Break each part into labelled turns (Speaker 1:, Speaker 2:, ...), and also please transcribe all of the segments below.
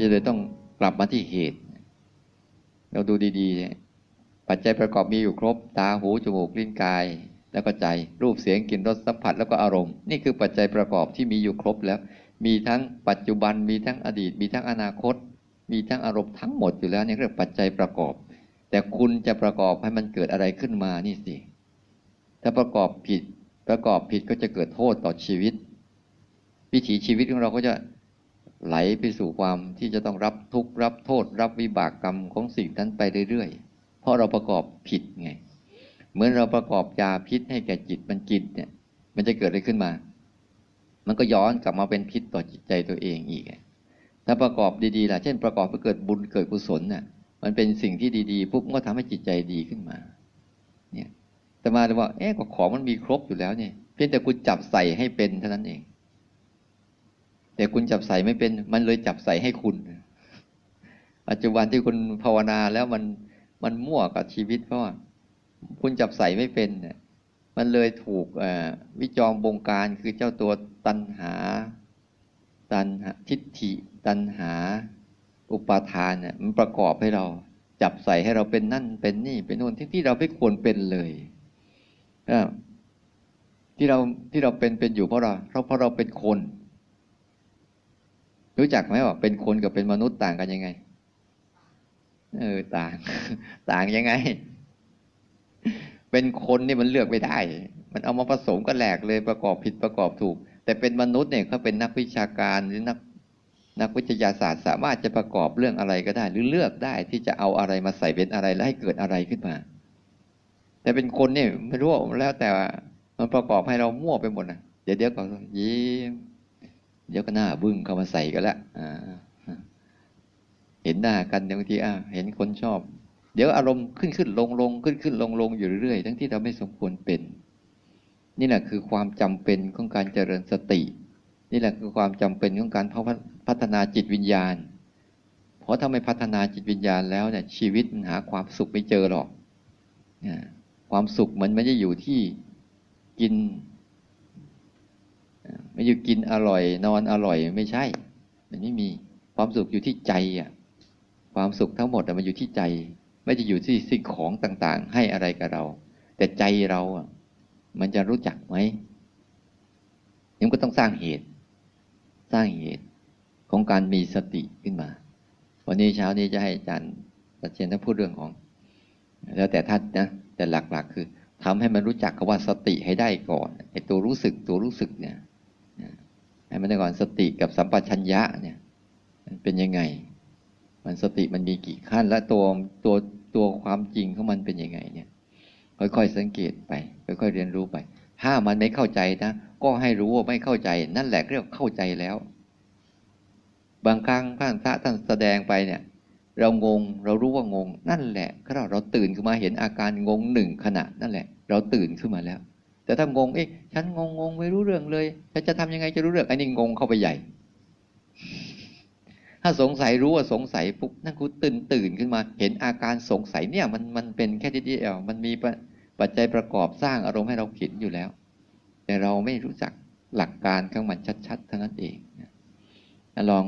Speaker 1: จะเลยต้องกลับมาที่เหตุ เราดูดีๆ ปัจจัยประกอบมีอยู่ครบ ตาหูจมูกลิ้นกาย แล้วก็ใจรูปเสียงกลิ่นรสสัมผัสแล้วก็อารมณ์ นี่คือปัจจัยประกอบที่มีอยู่ครบแล้ว มีทั้งปัจจุบันมีทั้งอดีต มีทั้งอนาคต มีทั้งอารมณ์ทั้งหมดอยู่แล้วนี่เรียกปัจจัยประกอบ แต่คุณจะประกอบให้มันเกิดอะไรขึ้นมานี่สิถ้าประกอบผิดประกอบผิดก็จะเกิดโทษต่อชีวิต วิถีชีวิตของเราก็จะ ไหลไปสู่ความที่จะต้องรับทุกข์รับโทษ รับวิบากกรรมของสิ่งนั้นไปเรื่อยๆ เพราะเราประกอบผิดไง เหมือนเราประกอบยาพิษให้แก่จิตมันกินเนี่ย มันจะเกิดอะไรขึ้นมา มันก็ย้อนกลับมาเป็นพิษต่อจิตใจตัวเองอีก ถ้าประกอบดีๆล่ะ เช่น ประกอบเพื่อเกิดบุญเกิดกุศลน่ะ มันเป็นสิ่งที่ดีๆปุ๊บมันก็ทำให้จิตใจดีขึ้นมา เนี่ย แต่มาเลยว่า เอ๊ะของมันมีครบอยู่แล้วเนี่ย เพียงแต่คุณจับใส่ให้เป็นเท่านั้นเอง แต่คุณจับใส่ไม่เป็น มันเลยจับใส่ให้คุณ ปัจจุบันที่คุณภาวนาแล้วมันมันมั่วกับชีวิตเพราะว่าคุณจับใส่ไม่เป็นเนี่ยมันเลยถูกวิจอมบงการคือเจ้าตัวตันหา ตันหาทิฏฐิ ตันหา อุปาทานเนี่ยมันประกอบให้เราจับใส่ให้เราเป็นนั่นเป็นนี่เป็นนู่นที่ที่เราไม่ควรเป็นเลยที่เราที่เราเป็นเป็นอยู่เพราะเราเพราะเพราะเราเป็นคน รู้จักไหมว่าเป็นคนกับเป็นมนุษย์ต่างกันยังไง เออต่าง ต่างยังไง เป็นคนนี่มันเลือกไม่ได้ มันเอามาผสมก็แหลกเลยประกอบผิดประกอบถูก แต่เป็นมนุษย์เนี่ยเขาเป็นนักวิชาการหรือนักนักวิทยาศาสตร์สามารถจะประกอบเรื่องอะไรก็ได้ หรือเลือกได้ที่จะเอาอะไรมาใส่เป็นอะไรแล้วให้เกิดอะไรขึ้นมา แต่เป็นคนเนี่ไม่รู้แล้วแต่มันประกอบให้เรามั่วไปหมดนะเดี๋ยวเดี๋ยวก่อนยิ้ม เดี๋ยวก็หน้าบึ้งเข้ามาใส่กันละเห็นหน้ากันบางทีอ่าเห็นคนชอบ เดี๋ยวอารมณ์ขึ้นขึ้นลงลงขึ้นขึ้นลงลงอยู่เรื่อยๆทั้งที่เราไม่สมควรเป็น นี่แหละคือความจำเป็นของการเจริญสติ นี่แหละคือความจำเป็นของการพัฒนาจิตวิญญาณ เพราะถ้าไม่พัฒนาจิตวิญญาณแล้วเนี่ยชีวิตมันหาความสุขไม่เจอหรอกความสุขมันไม่ได้อยู่ที่กิน ไม่อยู่กินอร่อย นอนอร่อยไม่ใช่ มันไม่มีความสุขอยู่ที่ใจอะความสุขทั้งหมดมันอยู่ที่ใจ ไม่จะอยู่ที่สิ่งของต่าง ๆ ให้อะไรกับเรา แต่ใจเราอะมันจะรู้จักไหมยังก็ต้องสร้างเหตุ สร้างเหตุของการมีสติขึ้นมา วันนี้เช้านี้จะให้อาจารย์ประเชนท่านพูดเรื่องของ แล้วแต่ท่านนะแต่หลักๆ คือทำให้มันรู้จักคำว่าสติให้ได้ก่อนไอ้ตัวรู้สึกตัวรู้สึกเนี่ย มันได้ก่อนสติกับสัมปชัญญะเนี่ยมันเป็นยังไง มันสติมันมีกี่ขั้น และตัวตัวตัวความจริงของมันเป็นยังไงเนี่ย ค่อยๆสังเกตไป ค่อยๆเรียนรู้ไป ถ้ามันไม่เข้าใจนะ ก็ให้รู้ว่าไม่เข้าใจ นั่นแหละเรียกเข้าใจแล้ว บางครั้งพระพระท่านแสดงไปเนี่ย เรางง เรารู้ว่างง นั่นแหละเราเราตื่นขึ้นมาเห็นอาการงงหนึ่งขณะ นั่นแหละ เราตื่นขึ้นมาแล้ว แต่ถ้างงเอ๊ะฉันงงงงไม่รู้เรื่องเลยฉันจะทำยังไงจะรู้เรื่องอ้นี่งงเข้าไปใหญ่ ถ้าสงสัยรู้ว่าสงสัยปุ๊บนั่นกูตื่นตื่นขึ้นมา เห็นอาการสงสัยเนี่ยมันมันเป็นแค่ทีเดียวมันมีปัจจัยประกอบสร้างอารมณ์ให้เราขิดอยู่แล้ว แต่เราไม่รู้จักหลักการของมันชัดๆเท่านั้นเองนะลอง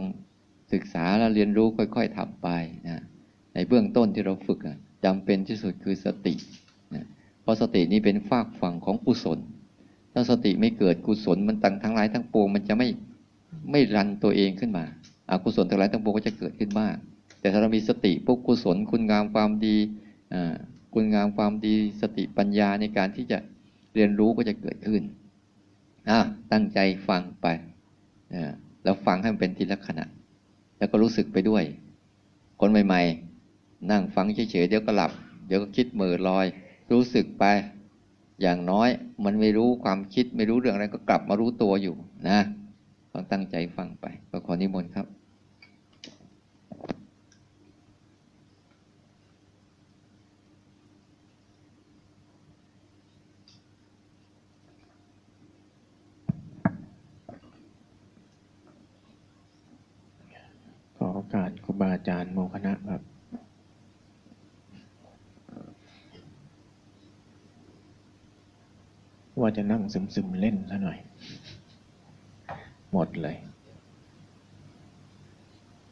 Speaker 1: ศึกษาแล้วเรียนรู้ค่อย ๆทำไปนะในเบื้องต้นที่เราฝึกจำเป็นที่สุดคือสติ เพราะสตินี้เป็นฝากฝั่งของกุศล ถ้าสติไม่เกิดกุศลมันตั้งทั้งหลายทั้งปวงมันจะไม่ไม่รันตัวเองขึ้นมาอากุศลทั้งหลายทั้งปวงก็จะเกิดขึ้นมาก แต่ถ้าเรามีสติปุ๊บกุศลคุณงามความดีคุณงามความดีสติปัญญาในการที่จะเรียนรู้ก็จะเกิดขึ้นตั้งใจฟังไปแล้วฟังให้มันเป็นทีละขณะ แล้วก็รู้สึกไปด้วย คนใหม่ ๆ นั่งฟังเฉยๆเดี๋ยวก็หลับ เดี๋ยวก็คิดมือลอย รู้สึกไป อย่างน้อยมันไม่รู้ความคิดไม่รู้เรื่องอะไรก็กลับมารู้ตัวอยู่นะต้องตั้งใจฟังไปก็ขอนิมนต์ครับ
Speaker 2: ขอโอกาสครูบาอาจารย์โมคณะครับ ว่าจะนั่งซึมๆเล่นซะหน่อย หมดเลย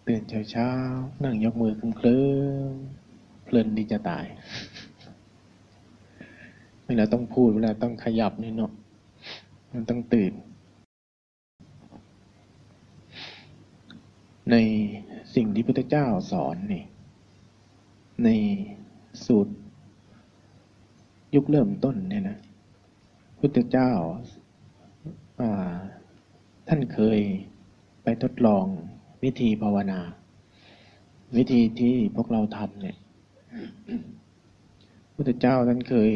Speaker 2: ตื่นตื่นเช้าๆนั่งยกมือเคลิ้มเพลินดีจะตายเวลาต้องพูดเวลาต้องขยับนี่เนาะมันต้องตื่น ในสิ่งที่พุทธเจ้าสอนนี่ ในสูตร ยุคเริ่มต้นเนี่ยนะ พุทธเจ้า ท่านเคยไปทดลองวิธีภาวนา วิธีที่พวกเราทำเนี่ยพุทธเจ้าท่านเคย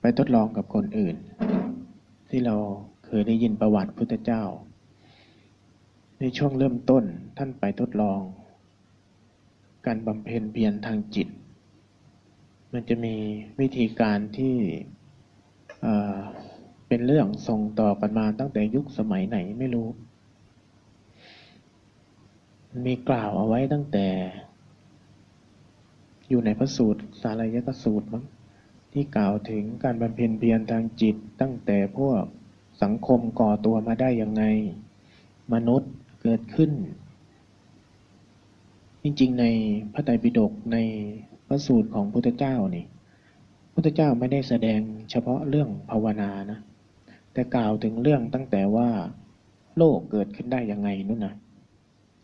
Speaker 2: ไปทดลองกับคนอื่น ที่เราเคยได้ยินประวัติพุทธเจ้า ในช่วงเริ่มต้นท่านไปทดลอง การบำเพ็ญเพียรทางจิต มันจะมีวิธีการที่ เป็นเรื่องส่งต่อกันมาตั้งแต่ยุคสมัยไหนไม่รู้ มีกล่าวเอาไว้ตั้งแต่ อยู่ในพระสูตรสาลายกสูตรมั้งที่กล่าวถึงการบำเพ็ญเพียรทางจิตตั้งแต่พวกสังคมก่อตัวมาได้ยังไง มนุษย์เกิดขึ้น จริงๆ ในพระไตรปิฎกในพระสูตรของพุทธเจ้านี่ พุทธเจ้าไม่ได้แสดงเฉพาะเรื่องภาวนานะ แต่กล่าวถึงเรื่องตั้งแต่ว่าโลกเกิดขึ้นได้ยังไงนู่นนะ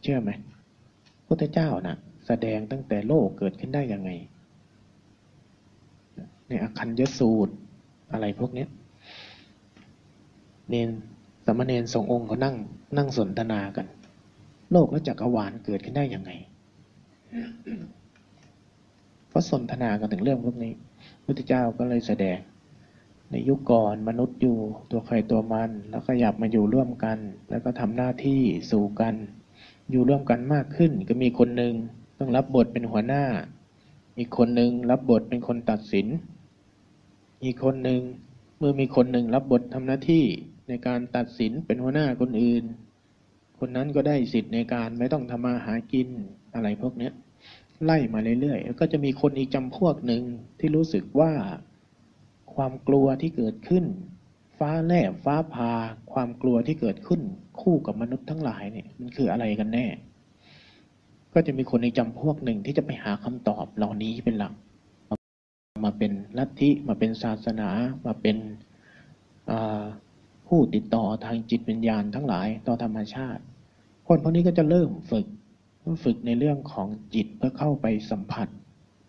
Speaker 2: เชื่อไหมพุทธเจ้านะ่ะ แสดงตั้งแต่โลกเกิดขึ้นได้ยังไงในอคัญยสูตรอะไรพวกเนี้ยเนนสามเณรสององค์เขานั่ง นั่งสนทนากัน โลกและจักรวาลเกิดขึ้นได้ยังไงเพราะสนทนากันถึงเรื่องพวกนี้ พุทธเจ้าก็เลยแสดง ในยุคก่อนมนุษย์อยู่ตัวใครตัวมัน แล้วขยับมาอยู่ร่วมกัน แล้วก็ทำหน้าที่สู่กัน อยู่ร่วมกันมากขึ้นก็มีคนหนึ่งต้องรับบทเป็นหัวหน้า อีกคนหนึ่งรับบทเป็นคนตัดสิน อีกคนหนึ่งเมื่อมีคนหนึ่งรับบททำหน้าที่ในการตัดสินเป็นหัวหน้าคนอื่น คนนั้นก็ได้สิทธิ์ในการไม่ต้องทำมาหากินอะไรพวกเนี้ย ไล่มาเรื่อยๆแล้วก็จะมีคนอีกจำพวกหนึ่งที่รู้สึกว่า ความกลัวที่เกิดขึ้น ฟ้าแลบฟ้าพา ความกลัวที่เกิดขึ้น คู่กับมนุษย์ทั้งหลายเนี่ยมันคืออะไรกันแน่ ก็จะมีคนอีกจำพวกหนึ่งที่จะไปหาคำตอบเหล่านี้เป็นหลัก มาเป็นลัทธิมาเป็นศาสนามาเป็นผู้ติดต่อทางจิตวิญญาณทั้งหลายต่อธรรมชาติ คนพวกนี้ก็จะเริ่มฝึก ฝึกในเรื่องของจิตเพื่อเข้าไปสัมผัส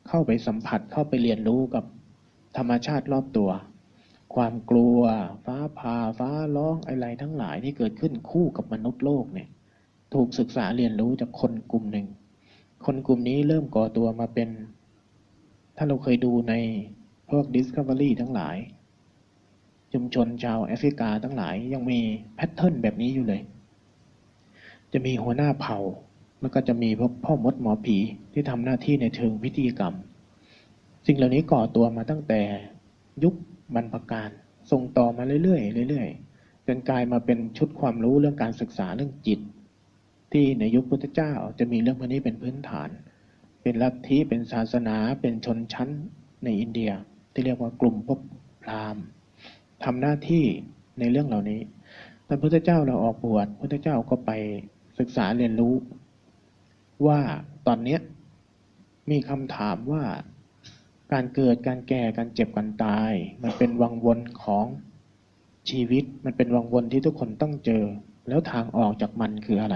Speaker 2: เข้าไปสัมผัสเข้าไปเรียนรู้กับธรรมชาติรอบตัว ความกลัว ฟ้าผ่าฟ้าร้องอะไรทั้งหลายที่เกิดขึ้นคู่กับมนุษย์โลกเนี่ย ถูกศึกษาเรียนรู้จากคนกลุ่มหนึ่ง คนกลุ่มนี้เริ่มก่อตัวมาเป็น ถ้าเราเคยดูในพวก Discovery ทั้งหลาย ชุมชนชาวแอฟริกาทั้งหลายยังมีแพทเทิร์นแบบนี้อยู่เลย จะมีหัวหน้าเผ่า แล้วก็จะมีพวกพ่อมดหมอผีที่ทำหน้าที่ในเชิงพิธีกรรม สิ่งเหล่านี้ก่อตัวมาตั้งแต่ยุคบรรพกาลส่งต่อมาเรื่อยๆเรื่อยๆจนกลายมาเป็นชุดความรู้เรื่องการศึกษาเรื่องจิต ที่ในยุคพุทธเจ้าจะมีเรื่องพวกนี้เป็นพื้นฐาน เป็นลัทธิเป็นศาสนา เป็นชนชั้นในอินเดียที่เรียกว่ากลุ่มพวกพราหมณ์ทำหน้าที่ในเรื่องเหล่านี้ตอนพุทธเจ้าเราออกบวชพุทธเจ้าก็ไปศึกษาเรียนรู้ ว่าตอนเนี้มีคำถามว่าการเกิดการแก่การเจ็บการตาย มันเป็นวังวนของชีวิตมันเป็นวังวนที่ทุกคนต้องเจอ แล้วทางออกจากมันคืออะไร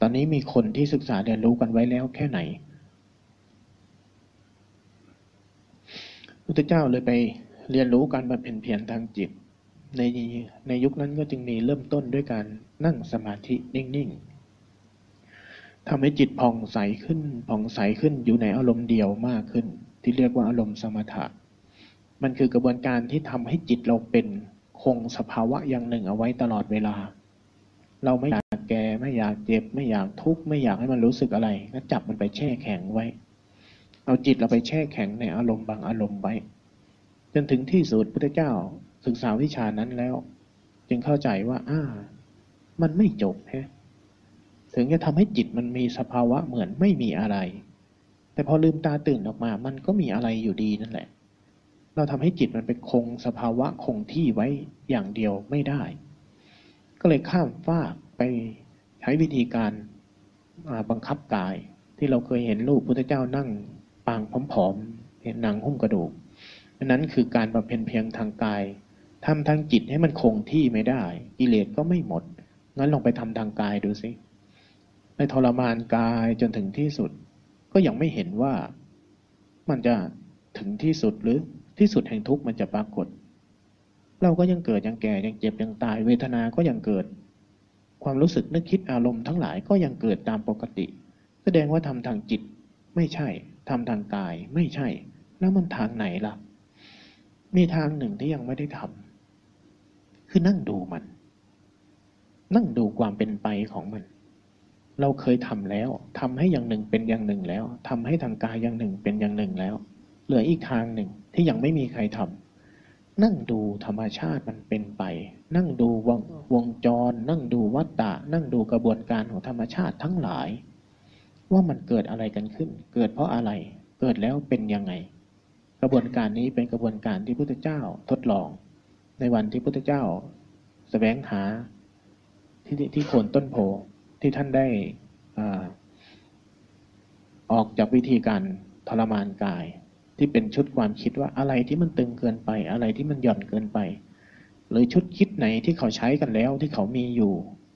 Speaker 2: ตอนนี้มีคนที่ศึกษาเรียนรู้กันไว้แล้วแค่ไหนพุทธเจ้าเลยไปเรียนรู้การบำเพ็ญเพียรทางจิต ในในยุคนั้นก็จึงมีเริ่มต้นด้วยการนั่งสมาธินิ่งๆ ทำให้จิตผ่องใสขึ้นผ่องใสขึ้นอยู่ในอารมณ์เดียวมากขึ้น ที่เรียกว่าอารมณ์สมถะ มันคือกระบวนการที่ทำให้จิตเราเป็นคงสภาวะอย่างหนึ่งเอาไว้ตลอดเวลา เราไม่อยากแก่ไม่อยากเจ็บ ไม่อยากทุกข์ไม่อยากให้มันรู้สึกอะไรก็จับมันไปแช่แข็งไว้ เอาจิตเราไปแช่แข็งในอารมณ์บางอารมณ์ไว้ จนถึงที่สุดพุทธเจ้าศึกษาวิชานั้นแล้ว จึงเข้าใจว่าอ่ามันไม่จบแฮะ ถึงจะทำให้จิตมันมีสภาวะเหมือนไม่มีอะไร แต่พอลืมตาตื่นออกมา มันก็มีอะไรอยู่ดีนั่นแหละ เราทำให้จิตมันไปคงสภาวะคงที่ไว้อย่างเดียวไม่ได้ ก็เลยข้ามฟากไปใช้วิธีการบังคับกาย ที่เราเคยเห็นรูปพุทธเจ้านั่งปางผอมๆเห็นหนังหุ้มกระดูกอันนั้นคือการบำเพ็ญเพียงทางกายทำทางจิตให้มันคงที่ไม่ได้ กิเลสก็ไม่หมด งั้นลองไปทำทางกายดูสิ ไปทรมานกายจนถึงที่สุด ก็ยังไม่เห็นว่ามันจะถึงที่สุดหรือที่สุดแห่งทุกข์มันจะปรากฏ เราก็ยังเกิดยังแก่ยังเจ็บยังตายเวทนาก็ยังเกิด ความรู้สึกนึกคิดอารมณ์ทั้งหลายก็ยังเกิดตามปกติ แสดงว่าทำทางจิตไม่ใช่ทำทางกายไม่ใช่ แล้วมันทางไหนล่ะ มีทางหนึ่งที่ยังไม่ได้ทำคือนั่งดูมัน นั่งดูความเป็นไปของมัน เราเคยทำแล้วทำให้อย่างหนึ่งเป็นอย่างหนึ่งแล้วทำให้ทางกายอย่างหนึ่งเป็นอย่างหนึ่งแล้ว เหลืออีกทางหนึ่งที่ยังไม่มีใครทำนั่งดูธรรมชาติมันเป็นไป นั่งดูวงวงจร นั่งดูวัฏฏะนั่งดูกระบวนการของธรรมชาติทั้งหลาย ว่ามันเกิดอะไรกันขึ้น เกิดเพราะอะไร เกิดแล้วเป็นยังไง กระบวนการนี้เป็นกระบวนการที่พุทธเจ้าทดลอง ในวันที่พุทธเจ้าสแสวงหาที่ที่โคนต้นโพ ที่ท่านได้อออกจากวิธีการทรมานกาย ที่เป็นชุดความคิดว่าอะไรที่มันตึงเกินไป อะไรที่มันหย่อนเกินไป หรือชุดคิดไหนที่เขาใช้กันแล้วที่เขามีอยู่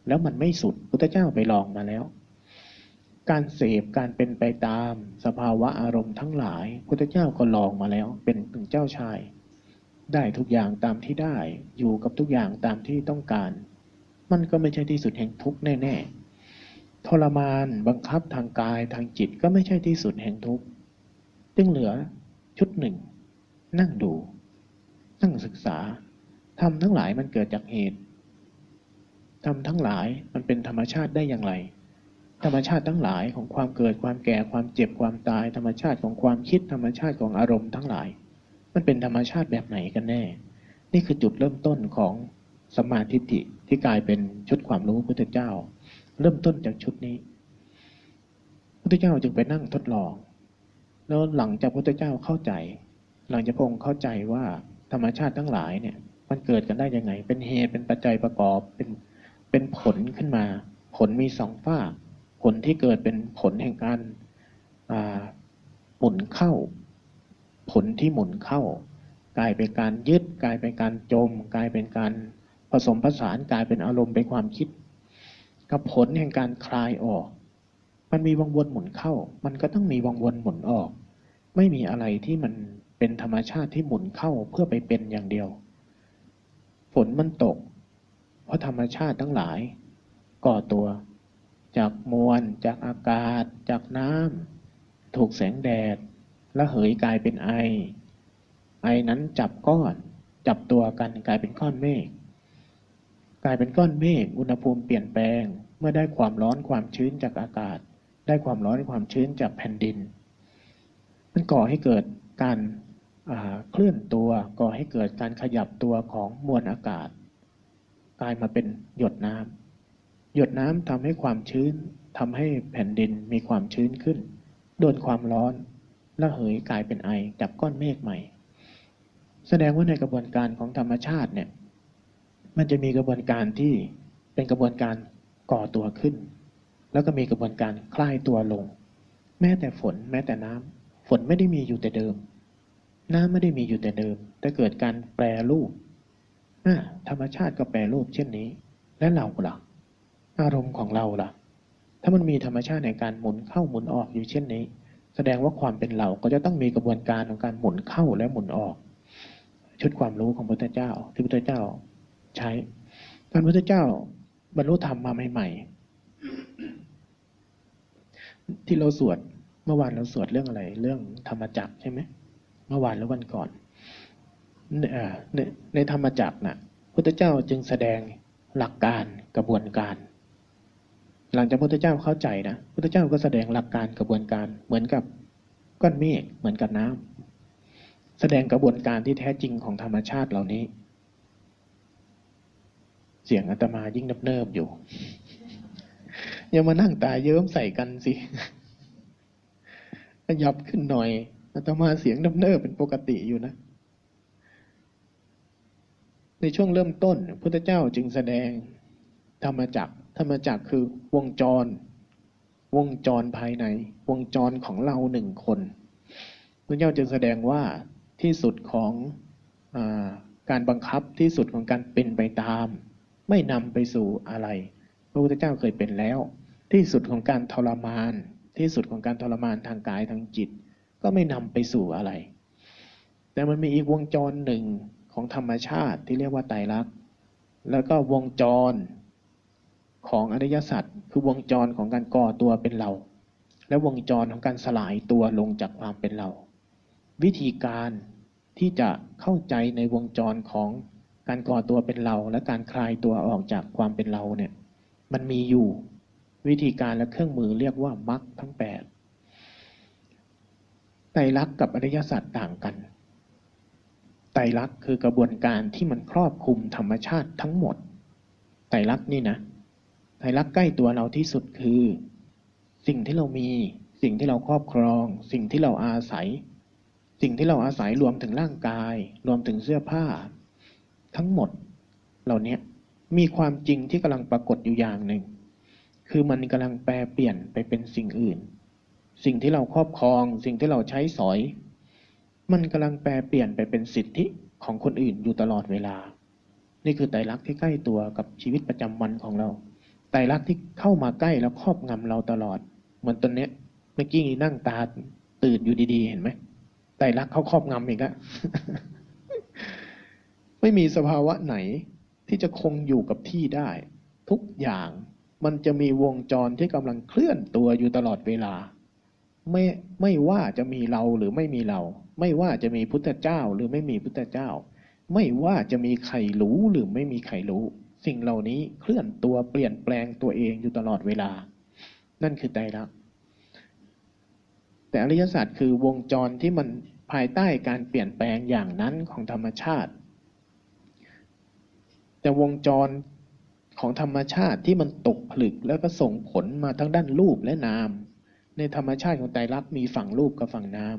Speaker 2: แล้วมันไม่สุดพุทธเจ้าไปลองมาแล้ว การเสพการเป็นไปตาม สภาวะอารมณ์ทั้งหลาย พุทธเจ้าก็ลองมาแล้ว เป็นถึงเจ้าชาย ได้ทุกอย่างตามที่ได้อยู่กับทุกอย่างตามที่ต้องการ มันก็ไม่ใช่ที่สุดแห่งทุกข์แน่ ๆ ทรมานบังคับทางกายทางจิตก็ไม่ใช่ที่สุดแห่งทุกข์จึงเหลือชุดหนึ่ง นั่งดู นั่งศึกษาทำทั้งหลายมันเกิดจากเหตุทำทั้งหลายมันเป็นธรรมชาติได้อย่างไร ธรรมชาติทั้งหลายของความเกิดความแก่ความเจ็บความตาย ธรรมชาติของความคิดธรรมชาติของอารมณ์ทั้งหลาย มันเป็นธรรมชาติแบบไหนกันแน่ นี่คือจุดเริ่มต้นของสมาทิฏฐิที่กลายเป็นชุดความรู้พุทธเจ้า เริ่มต้นจากชุดนี้พุทธเจ้าจึงไปนั่งทดลอง แล้วหลังจากพุทธเจ้าเข้าใจ หลังจากพระองค์เข้าใจว่าธรรมชาติทั้งหลายเนี่ย มันเกิดกันได้ยังไง เป็นเหตุเป็นปัจจัยประกอบเป็นเป็นผลขึ้นมา ผลมีสองฝ้า ผลที่เกิดเป็นผลแห่งการหมุนเข้า ผลที่หมุนเข้า กลายเป็นการยึด กลายเป็นการจม กลายเป็นการผสมผสานกลายเป็นอารมณ์เป็นความคิด กับผลแห่งการคลายออก มันมีวงวนหมุนเข้า มันก็ต้องมีวงวนหมุนออก ไม่มีอะไรที่มันเป็นธรรมชาติที่หมุนเข้าเพื่อไปเป็นอย่างเดียว ฝนมันตก เพราะธรรมชาติทั้งหลาย ก่อตัว จากมวล จากอากาศ จากน้ำถูกแสงแดดแล้เหยกลายเป็นไอ ไอนั้นจับก้อน จับตัวกันกลายเป็นก้อนเมฆ กลายเป็นก้อนเมฆอุณหภูมิเปลี่ยนแปลง เมื่อได้ความร้อนความชื้นจากอากาศ ได้ความร้อนความชื้นจากแผ่นดิน มันก่อให้เกิดการเคลื่อนตัวก่อให้เกิดการขยับตัวของมวลอากาศ กลายมาเป็นหยดน้ำหยดน้ำทำให้ความชื้นทำให้แผ่นดินมีความชื้นขึ้น โดนความร้อนและเหยกลายเป็นไอจากก้อนเมฆใหม่ แสดงว่าในกระบวนการของธรรมชาติเนี่ย มันจะมีกระบวนการที่เป็นกระบวนการก่อตัวขึ้น แล้วก็มีกระบวนการคลายตัวลง แม้แต่ฝนแม้แต่น้ำฝนไม่ได้มีอยู่แต่เดิม น้ำไม่ได้มีอยู่แต่เดิม แต่เกิดการแปรรูปธรรมชาติก็แปรรูปเช่นนี้ และเราล่ะ อารมณ์ของเราล่ะ ถ้ามันมีธรรมชาติในการหมุนเข้าหมุนออกอยู่เช่นนี้ แสดงว่าความเป็นเราก็จะต้องมีกระบวนการของการหมุนเข้าและหมุนออก ชุดความรู้ของพระพุทธเจ้าที่พระพุทธเจ้า ใช้ตอนพระพุทธเจ้าบรรลุธรรมมาใหม่ ๆ ที่เราสวดเมื่อวานเราสวดเรื่องอะไร เรื่องธรรมจักรใช่ไหมเมื่อวานหรือวันก่อนในในธรรมจักรนะ่ะพุทธเจ้าจึงแสดงหลักการกระบวนการ หลังจากพุทธเจ้าเข้าใจนะพุทธเจ้าก็แสดงหลักการกระบวนการ เหมือนกับก้อนเมฆเหมือนกับน้ำแสดงกระบวนการที่แท้จริงของธรรมชาติเหล่านี้ สียงอาตมายิ่งนับเนิบอยู่ อย่ามานั่งตาเยิ้มใส่กันสิขยับขึ้นหน่อยอาตมาเสียงดับเนิบเป็นปกติอยู่นะ ในช่วงเริ่มต้นพุทธเจ้าจึงแสดงธรรมจักรธรรมจักรคือวงจร วงจรภายใน วงจรของเราหนึ่งคนพระเจ้าจะแสดงว่าที่สุดของอการบังคับที่สุดของการเป็นไปตาม ไม่นำไปสู่อะไร พระพุทธเจ้าเคยเป็นแล้ว ที่สุดของการทรมาน ที่สุดของการทรมานทางกายทางจิต ก็ไม่นำไปสู่อะไร แต่มันมีอีกวงจรหนึ่งของธรรมชาติที่เรียกว่าไตรลักษณ์แล้วก็วงจรของอริยสัจคือวงจรของการก่อตัวเป็นเรา และวงจรของการสลายตัวลงจากความเป็นเรา วิธีการที่จะเข้าใจในวงจรของ การก่อตัวเป็นเรา และการคลายตัวออกจากความเป็นเราเนี่ย มันมีอยู่วิธีการและเครื่องมือเรียกว่ามรรคทั้งแปดไตรลักษณ์กับอริยสัจต่างกัน ไตรลักษณ์คือกระบวนการที่มันครอบคลุมธรรมชาติทั้งหมด ไตรลักษณ์นี่นะ ไตรลักษณ์ใกล้ตัวเราที่สุดคือ สิ่งที่เรามี สิ่งที่เราครอบครอง สิ่งที่เราอาศัย สิ่งที่เราอาศัยรวมถึงร่างกาย รวมถึงเสื้อผ้า ทั้งหมดเหล่านี้มีความจริงที่กำลังปรากฏอยู่อย่างหนึ่ง คือมันกำลังแปลเปลี่ยนไปเป็นสิ่งอื่น สิ่งที่เราครอบครอง สิ่งที่เราใช้สอย มันกำลังแปลเปลี่ยนไปเป็นสิทธิของคนอื่นอยู่ตลอดเวลา นี่คือไตรลักษณ์ที่ใกล้ตัวกับชีวิตประจำวันของเรา ไตรลักษณ์ที่เข้ามาใกล้แล้วครอบงำเราตลอด เหมือนตอนนี้เมื่อกี้นั่งตาตื่นอยู่ดีๆ เห็นไหมไตรลักษณ์เขาครอบงำอีกอะ ไม่มีสภาวะไหนที่จะคงอยู่กับที่ได้ ทุกอย่างมันจะมีวงจรที่กำลังเคลื่อนตัวอยู่ตลอดเวลา ไม่ไม่ว่าจะมีเราหรือไม่มีเรา ไม่ว่าจะมีพุทธเจ้าหรือไม่มีพุทธเจ้า ไม่ว่าจะมีใครรู้หรือไม่มีใครรู้ สิ่งเหล่านี้เคลื่อนตัวเปลี่ยนแปลงตัวเองอยู่ตลอดเวลา นั่นคือไตรลักษณ์แต่อริยสัจคือวงจรที่มันภายใต้การเปลี่ยนแปลงอย่างนั้นของธรรมชาติ แต่วงจรของธรรมชาติที่มันตกผลึกแล้วก็ส่งผลมาทั้งด้านรูปและนาม ในธรรมชาติของไตรลักษณ์มีฝั่งรูปกับฝั่งนาม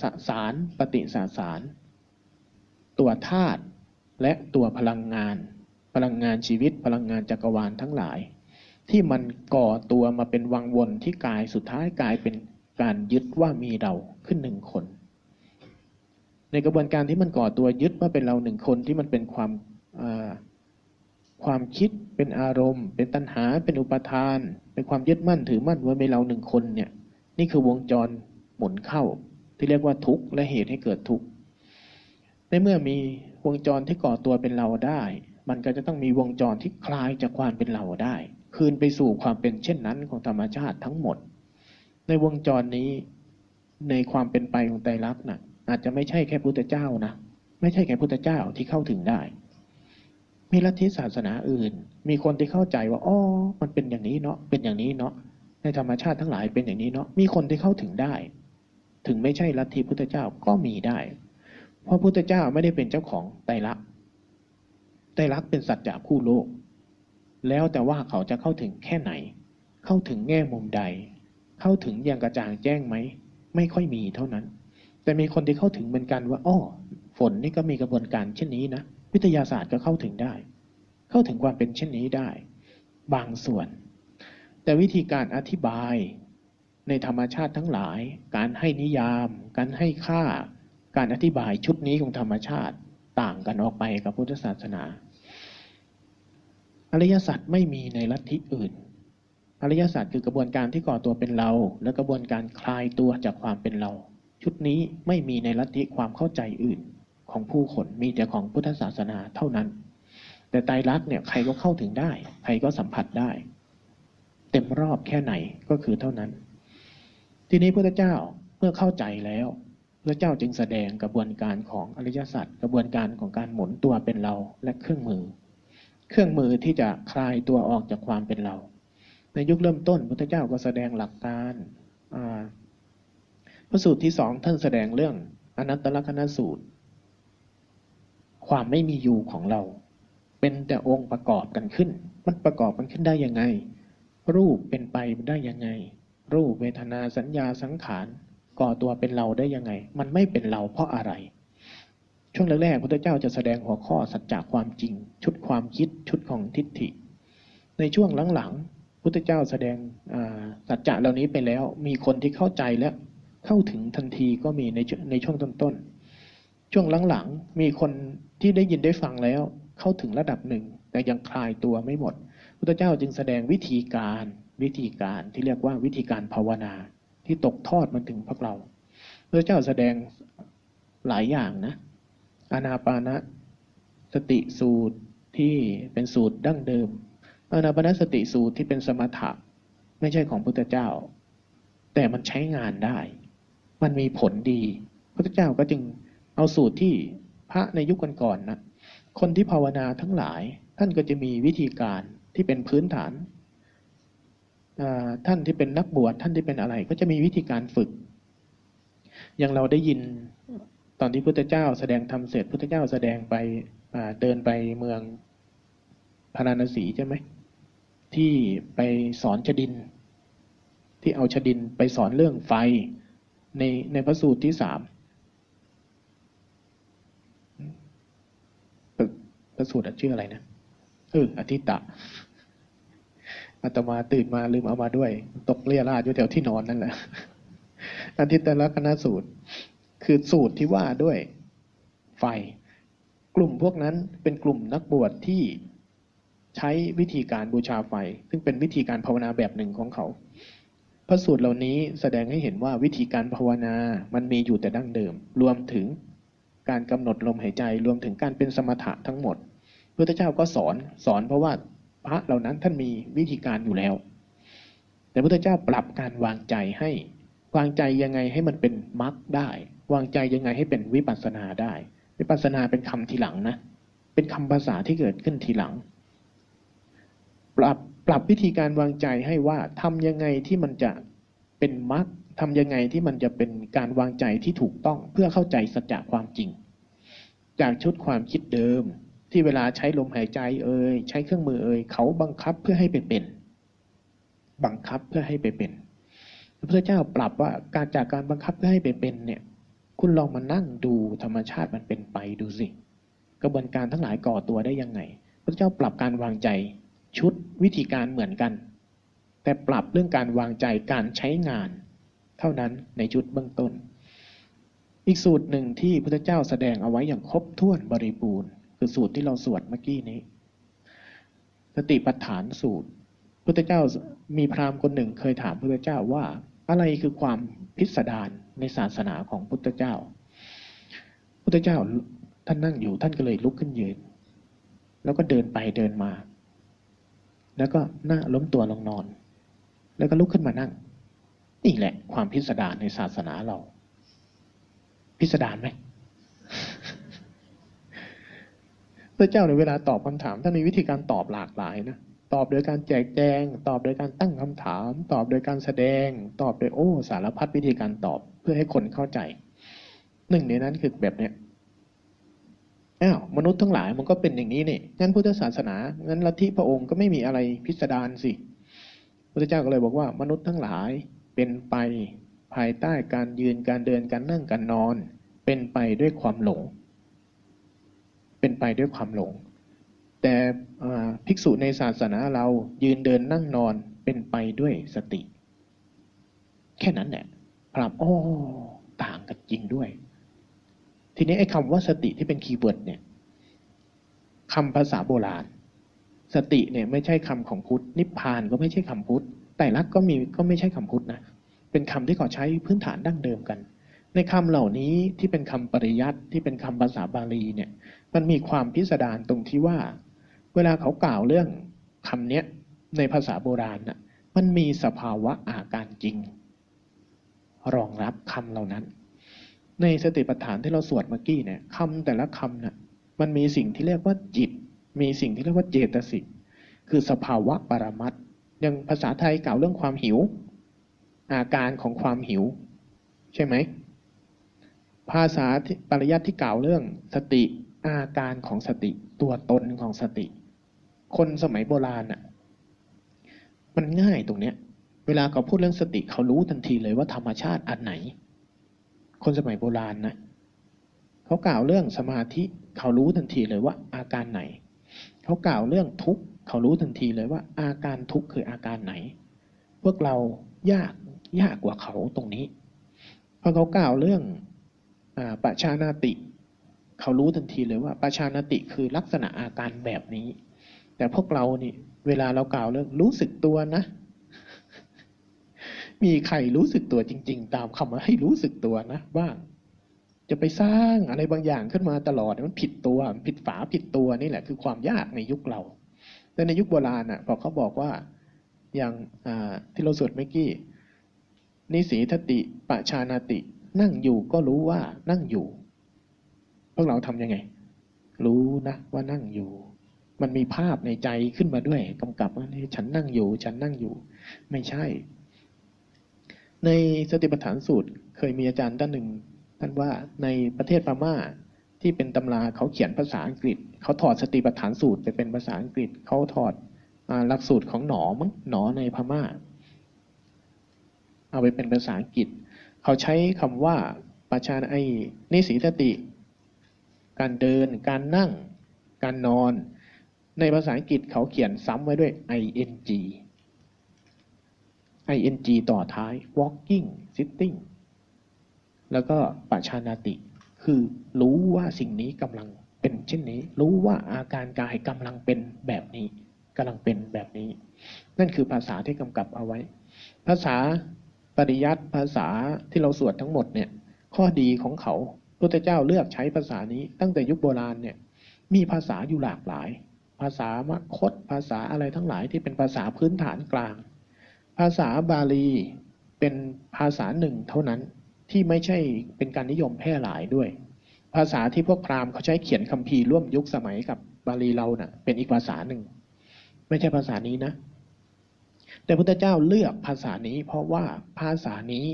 Speaker 2: สสารปฏิสสาร ตัวธาตุและตัวพลังงาน พลังงานชีวิตพลังงานจักรวาลทั้งหลาย ที่มันก่อตัวมาเป็นวังวนที่กายสุดท้ายกลายเป็นการยึดว่ามีเราขึ้นหนึ่งคน ในกระบวนการที่มันก่อตัวยึดว่าเป็นเราหนึ่งคนที่มันเป็นความความคิดเป็นอารมณ์ เป็นตัณหาเป็นอุปทาน เป็นความยึดมั่นถือมั่นว่าเป็นเราหนึ่งคนเนี่ยนี่คือวงจรหมุนเข้า ที่เรียกว่าทุกข์และเหตุให้เกิดทุกข์ในเมื่อมีวงจรที่ก่อตัวเป็นเราได้ มันก็จะต้องมีวงจรที่คลายจากความเป็นเราได้ คืนไปสู่ความเป็นเช่นนั้นของธรรมชาติทั้งหมด ในวงจรนี้ในความเป็นไปของไตรลักษณ์นะ อาจจะไม่ใช่แค่พุทธเจ้านะ ไม่ใช่แค่พุทธเจ้าที่เข้าถึงได้ มีลัทธิศาสนาอื่น มีคนที่เข้าใจว่าอ๋อมันเป็นอย่างนี้เนาะเป็นอย่างนี้เนาะในธรรมชาติทั้งหลายเป็นอย่างนี้เนาะมีคนที่เข้าถึงได้ ถึงไม่ใช่ลัทธิพุทธเจ้าก็มีได้ เพราะพุทธเจ้าไม่ได้เป็นเจ้าของไตรลักษณ์ไตรลักษณ์เป็นสัจจะคู่โลก แล้วแต่ว่าเขาจะเข้าถึงแค่ไหน เข้าถึงแง่มุมใด เข้าถึงอย่างกระจ่างแจ้งไหม ไม่ค่อยมีเท่านั้น แต่มีคนที่เข้าถึงเหมือนกันว่าอ้อฝนนี่ก็มีกระบวนการเช่นนี้นะ วิทยาศาสตร์ก็เข้าถึงได้ เข้าถึงความเป็นเช่นนี้ได้ บางส่วน แต่วิธีการอธิบายในธรรมชาติทั้งหลาย การให้นิยาม การให้ค่า การอธิบายชุดนี้ของธรรมชาติต่างกันออกไปกับพุทธศาสนา อริยสัจไม่มีในลัทธิอื่น อริยสัจคือกระบวนการที่ก่อตัวเป็นเรา และกระบวนการคลายตัวจากความเป็นเรา ชุดนี้ไม่มีในลัทธิความเข้าใจอื่นของผู้คนมีแต่ของพุทธศาสนาเท่านั้น แต่ไตรลักษณ์เนี่ยใครก็เข้าถึงได้ ใครก็สัมผัสได้ เต็มรอบแค่ไหนก็คือเท่านั้น ทีนี้พระเจ้าเมื่อเข้าใจแล้วพระเจ้าจึงแสดงกระบวนการของอริยสัจกระบวนการของการหมุนตัวเป็นเราและเครื่องมือ เครื่องมือที่จะคลายตัวออกจากความเป็นเรา ในยุคเริ่มต้นพระเจ้าก็แสดงหลักการ พระสูตรที่สองท่านแสดงเรื่องอนัตตลกนสูตร ความไม่มีอยู่ของเรา เป็นแต่องค์ประกอบกันขึ้น มันประกอบกันขึ้นได้ยังไง รูปเป็นไปได้ยังไง รูปเวทนาสัญญาสังขารก่อตัวเป็นเราได้ยังไง มันไม่เป็นเราเพราะอะไร ช่วงแรกๆพระเจ้าจะแสดงหัวข้อสัจจะความจริง ชุดความคิดชุดของทิฏฐิ ในช่วงหลังๆพพุทธเจ้าแสดงสัจจะเหล่านี้ไปแล้ว มีคนที่เข้าใจแล้ว เข้าถึงทันทีก็มีในในช่วงต้นๆ ช่วงหลังๆ มีคนที่ได้ยินได้ฟังแล้ว เข้าถึงระดับหนึ่ง แต่ยังคลายตัวไม่หมดพุทธเจ้าจึงแสดงวิธีการวิธีการที่เรียกว่าวิธีการภาวนา ที่ตกทอดมาถึงพวกเราพระเจ้าแสดงหลายอย่างนะอานาปานะสติสูตรที่เป็นสูตรดั้งเดิมอานาปานสติสูตรที่เป็นสมถะไม่ใช่ของพุทธเจ้า แต่มันใช้งานได้ มันมีผลดีพุทธเจ้าก็จึงเอาสูตรที่พระในยุคก่อนๆนนะคนที่ภาวนาทั้งหลายท่านก็จะมีวิธีการที่เป็นพื้นฐาน ท่านที่เป็นนักบวชท่านที่เป็นอะไรก็จะมีวิธีการฝึก อย่างเราได้ยินตอนที่พุทธเจ้าแสดงธรรมเสร็จพุทธเจ้าแสดงไปเดินไปเมืองพาราณสีใช่ไหมที่ไปสอนชดิน ที่เอาชดินไปสอนเรื่องไฟ ในในพระสูตรที่สามพระสูตรชื่ออะไรนะเอออธิตะอาตมาตื่นมาลืมเอามาด้วย ตกเรียราดอยู่แถวที่นอนนั่นแหละอธิตลักษณสูตร คือสูตรที่ว่าด้วยไฟ กลุ่มพวกนั้นเป็นกลุ่มนักบวชที่ใช้วิธีการบูชาไฟ ซึ่งเป็นวิธีการภาวนาแบบหนึ่งของเขา พระสูตรเหล่านี้แสดงให้เห็นว่าวิธีการภาวนา มันมีอยู่แต่ดั้งเดิม รวมถึงการกำหนดลมหายใจ รวมถึงการเป็นสมถะทั้งหมดพระเจ้าก็สอนสอนเพราะว่าพระเหล่านั้นท่านมีวิธีการอยู่แล้ว แต่พระเจ้าปรับการวางใจให้ วางใจยังไงให้มันเป็นมรรคได้ วางใจยังไงให้เป็นวิปัสสนาได้ วิปัสสนาเป็นคำทีหลังนะ เป็นคำภาษาที่เกิดขึ้นทีหลัง ปรับ ปรับวิธีการวางใจให้ว่าทำยังไงที่มันจะเป็นมรรคทำยังไงที่มันจะเป็นการวางใจที่ถูกต้องเพื่อเข้าใจสัจจะความจริง จากชุดความคิดเดิม ที่เวลาใช้ลมหายใจเอ่ยใช้เครื่องมือเอ่ยเขาบังคับเพื่อให้ไปเป็น บังคับเพื่อให้ไปเป็นพระพุทธเจ้าปรับว่าการจากการบังคับเพื่อให้ไปเป็นเนี่ย คุณลองมานั่งดูธรรมชาติมันเป็นไปดูสิกระบวนการทั้งหลายก่อตัวได้ยังไง พระเจ้าปรับการวางใจ ชุดวิธีการเหมือนกัน แต่ปรับเรื่องการวางใจการใช้งาน เท่านั้นในชุดเบื้องต้น อีกสูตรหนึ่งที่พระเจ้าแสดงเอาไว้อย่างครบถ้วนบริบูรณ์ คือสูตรที่เราสวดเมื่อกี้นี้ สติปัฏฐานสูตรพุทธเจ้ามีพราหมณ์คนหนึ่งเคยถามพุทธเจ้าว่า อะไรคือความพิสดารในศาสนาของพุทธเจ้า พุทธเจ้าท่านนั่งอยู่ท่านก็เลยลุกขึ้นยืน แล้วก็เดินไปเดินมา แล้วก็หน้าล้มตัวลงนอน แล้วก็ลุกขึ้นมานั่ง นี่แหละ ความพิสดารในศาสนาเรา พิสดารไหมพระเจ้าในเวลาตอบคำถามท่านมีวิธีการตอบหลากหลายนะตอบโดยการแจกแจง ตอบโดยการตั้งคำถาม ตอบโดยการแสดง ตอบโดยโอ้ สารพัดวิธีการตอบเพื่อให้คนเข้าใจ หนึ่งในนั้นคือแบบเนี้ย อ้าวมนุษย์ทั้งหลายมันก็เป็นอย่างนี้นี่งั้นพุทธศาสนางั้นลัทธิพระองค์ก็ไม่มีอะไรพิสดารสิพระเจ้าก็เลยบอกว่ามนุษย์ทั้งหลายเป็นไปภายใต้การยืนการเดินการนั่งการนอน เป็นไปด้วยความหลง เป็นไปด้วยความหลง แต่ภิกษุในศาสนาเรายืนเดินนั่งนอนเป็นไปด้วยสติ แค่นั้นแหละพระโอ้ต่างกันจริงด้วย ทีนี้ไอ้คำว่าสติที่เป็น keyword เนี่ยคำภาษาโบราณ สติเนี่ยไม่ใช่คำของพุทธนิพพานก็ไม่ใช่คำพุทธแต่ลักก็มีก็ไม่ใช่คำพุทธนะเป็นคำที่เขาใช้พื้นฐานดั้งเดิมกัน ในคำเหล่านี้ที่เป็นคำปริยัติที่เป็นคำภาษาบาลีเนี่ยมันมีความพิสดารตรงที่ว่า เวลาเขากล่าวเรื่องคำเนี้ยในภาษาโบราณน่ะมันมีสภาวะอาการจริง รองรับคำเหล่านั้น ในสติปัฏฐานที่เราสวดเมื่อกี้เนี่ยคำแต่ละคำน่ะมันมีสิ่งที่เรียกว่าจิต มีสิ่งที่เรียกว่าเจตสิกคือสภาวะปรมัตอย่างภาษาไทยกล่าวเรื่องความหิว อาการของความหิว ใช่ไหมภาษาปริยัติที่กล่าวเรื่องสติอาการของสติตัวตนของสติ คนสมัยโบราณอะมันง่ายตรงเนี้ย เวลาเขาพูดเรื่องสติเขารู้ทันทีเลยว่าธรรมชาติอันไหน คนสมัยโบราณนะเขากล่าวเรื่องสมาธิเขารู้ทันทีเลยว่าอาการไหน เขากล่าวเรื่องทุกข์เขารู้ทันทีเลยว่าอาการทุกข์คืออาการไหน พวกเรายากยากกว่าเขาตรงนี้พอเขากล่าวเรื่องอปชานาติ เขารู้ทันทีเลยว่าปชานาติคือลักษณะอาการแบบนี้ แต่พวกเรานี่เวลาเรากล่าวเรื่องรู้สึกตัวนะ มีใครรู้สึกตัวจริง ๆ ตามคำว่าให้รู้สึกตัวนะบ้างจะไปสร้างอะไรบางอย่างขึ้นมาตลอดมันผิดตัวผิดฝาผิดตัวนี่แหละคือความยากในยุคเรา แต่ในยุคโบราณอะพอเขาบอกว่าอย่างที่เราสวดเมื่อกี้นิสีทติปชานาติ นั่งอยู่ก็รู้ว่านั่งอยู่ พวกเราทำยังไง รู้นะว่านั่งอยู่ มันมีภาพในใจขึ้นมาด้วยกำกับว่าฉันนั่งอยู่ ฉันนั่งอยู่ ไม่ใช่ ในสติปัฏฐานสูตร เคยมีอาจารย์ท่านหนึ่ง ท่านว่าในประเทศพม่าที่เป็นตำราเขาเขียนภาษาอังกฤษ เขาถอดสติปัฏฐานสูตรไปเป็นภาษาอังกฤษ เขาถอดหลักสูตรของหนอมั้งหนอในพม่า เอาไปเป็นภาษาอังกฤษ เขาใช้คำว่าประชานไอ้นิสีสติ การเดิน การนั่ง การนอน ในภาษาอังกฤษเขาเขียนซ้ำไว้ด้วย ing ing ต่อท้าย walking sitting แล้วก็ปัจชานาติ คือรู้ว่าสิ่งนี้กำลังเป็นเช่นนี้ รู้ว่าอาการกายกำลังเป็นแบบนี้กำลังเป็นแบบนี้ นั่นคือภาษาที่กำกับเอาไว้ ภาษาปริยัติภาษาที่เราสวดทั้งหมดเนี่ยข้อดีของเขาพระเจ้าเลือกใช้ภาษานี้ตั้งแต่ยุคโบราณเนี่ยมีภาษาอยู่หลากหลาย ภาษามคตภาษาอะไรทั้งหลายที่เป็นภาษาพื้นฐานกลาง ภาษาบาลีเป็นภาษาหนึ่งเท่านั้นที่ไม่ใช่เป็นการนิยมแพร่หลายด้วย ภาษาที่พวกพราหมณ์เขาใช้เขียนคัมภีร์ร่วมยุคสมัยกับบาลีเรานะ่ะ เป็นอีกภาษาหนึ่ง ไม่ใช่ภาษานี้นะ แต่พระเจ้าเลือกภาษานี้เพราะว่าภาษานี้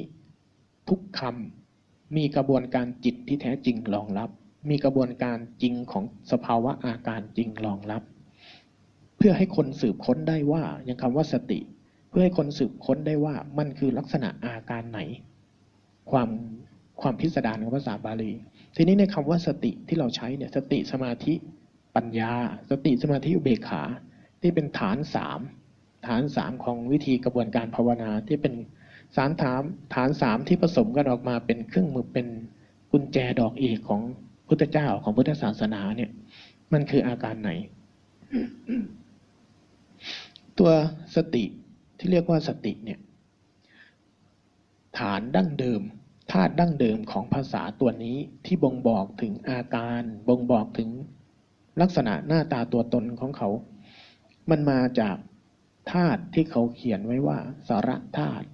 Speaker 2: ทุกคำมีกระบวนการจิตที่แท้จริงรองรับ มีกระบวนการจริงของสภาวะอาการจริงรองรับ เพื่อให้คนสืบค้นได้ว่าอย่างคำว่าสติ พื่อให้คนสืบค้นได้ว่ามันคือลักษณะอาการไหน ความความพิสดารของภาษาบาลี ทีนี้ในคำว่าสติที่เราใช้เนี่ยสติสมาธิปัญญา สติสมาธิอุเบกขาที่เป็นฐานสามฐานสามของวิธีกระบวนการภาวนาที่เป็นสารฐานฐานสามที่ผสมกันออกมาเป็นเครื่องมือเป็นกุญแจดอกเอกของพุทธเจ้าของพุทธศาสนาเนี่ย มันคืออาการไหน ตัวสติ ที่เรียกว่าสติเนี่ยฐานดั้งเดิมธาตุดั้งเดิมของภาษาตัวนี้ที่บ่งบอกถึงอาการ บ่งบอกถึงลักษณะหน้าตาตัวตนของเขา มันมาจากธาตุที่เขาเขียนไว้ว่า สารธาตุ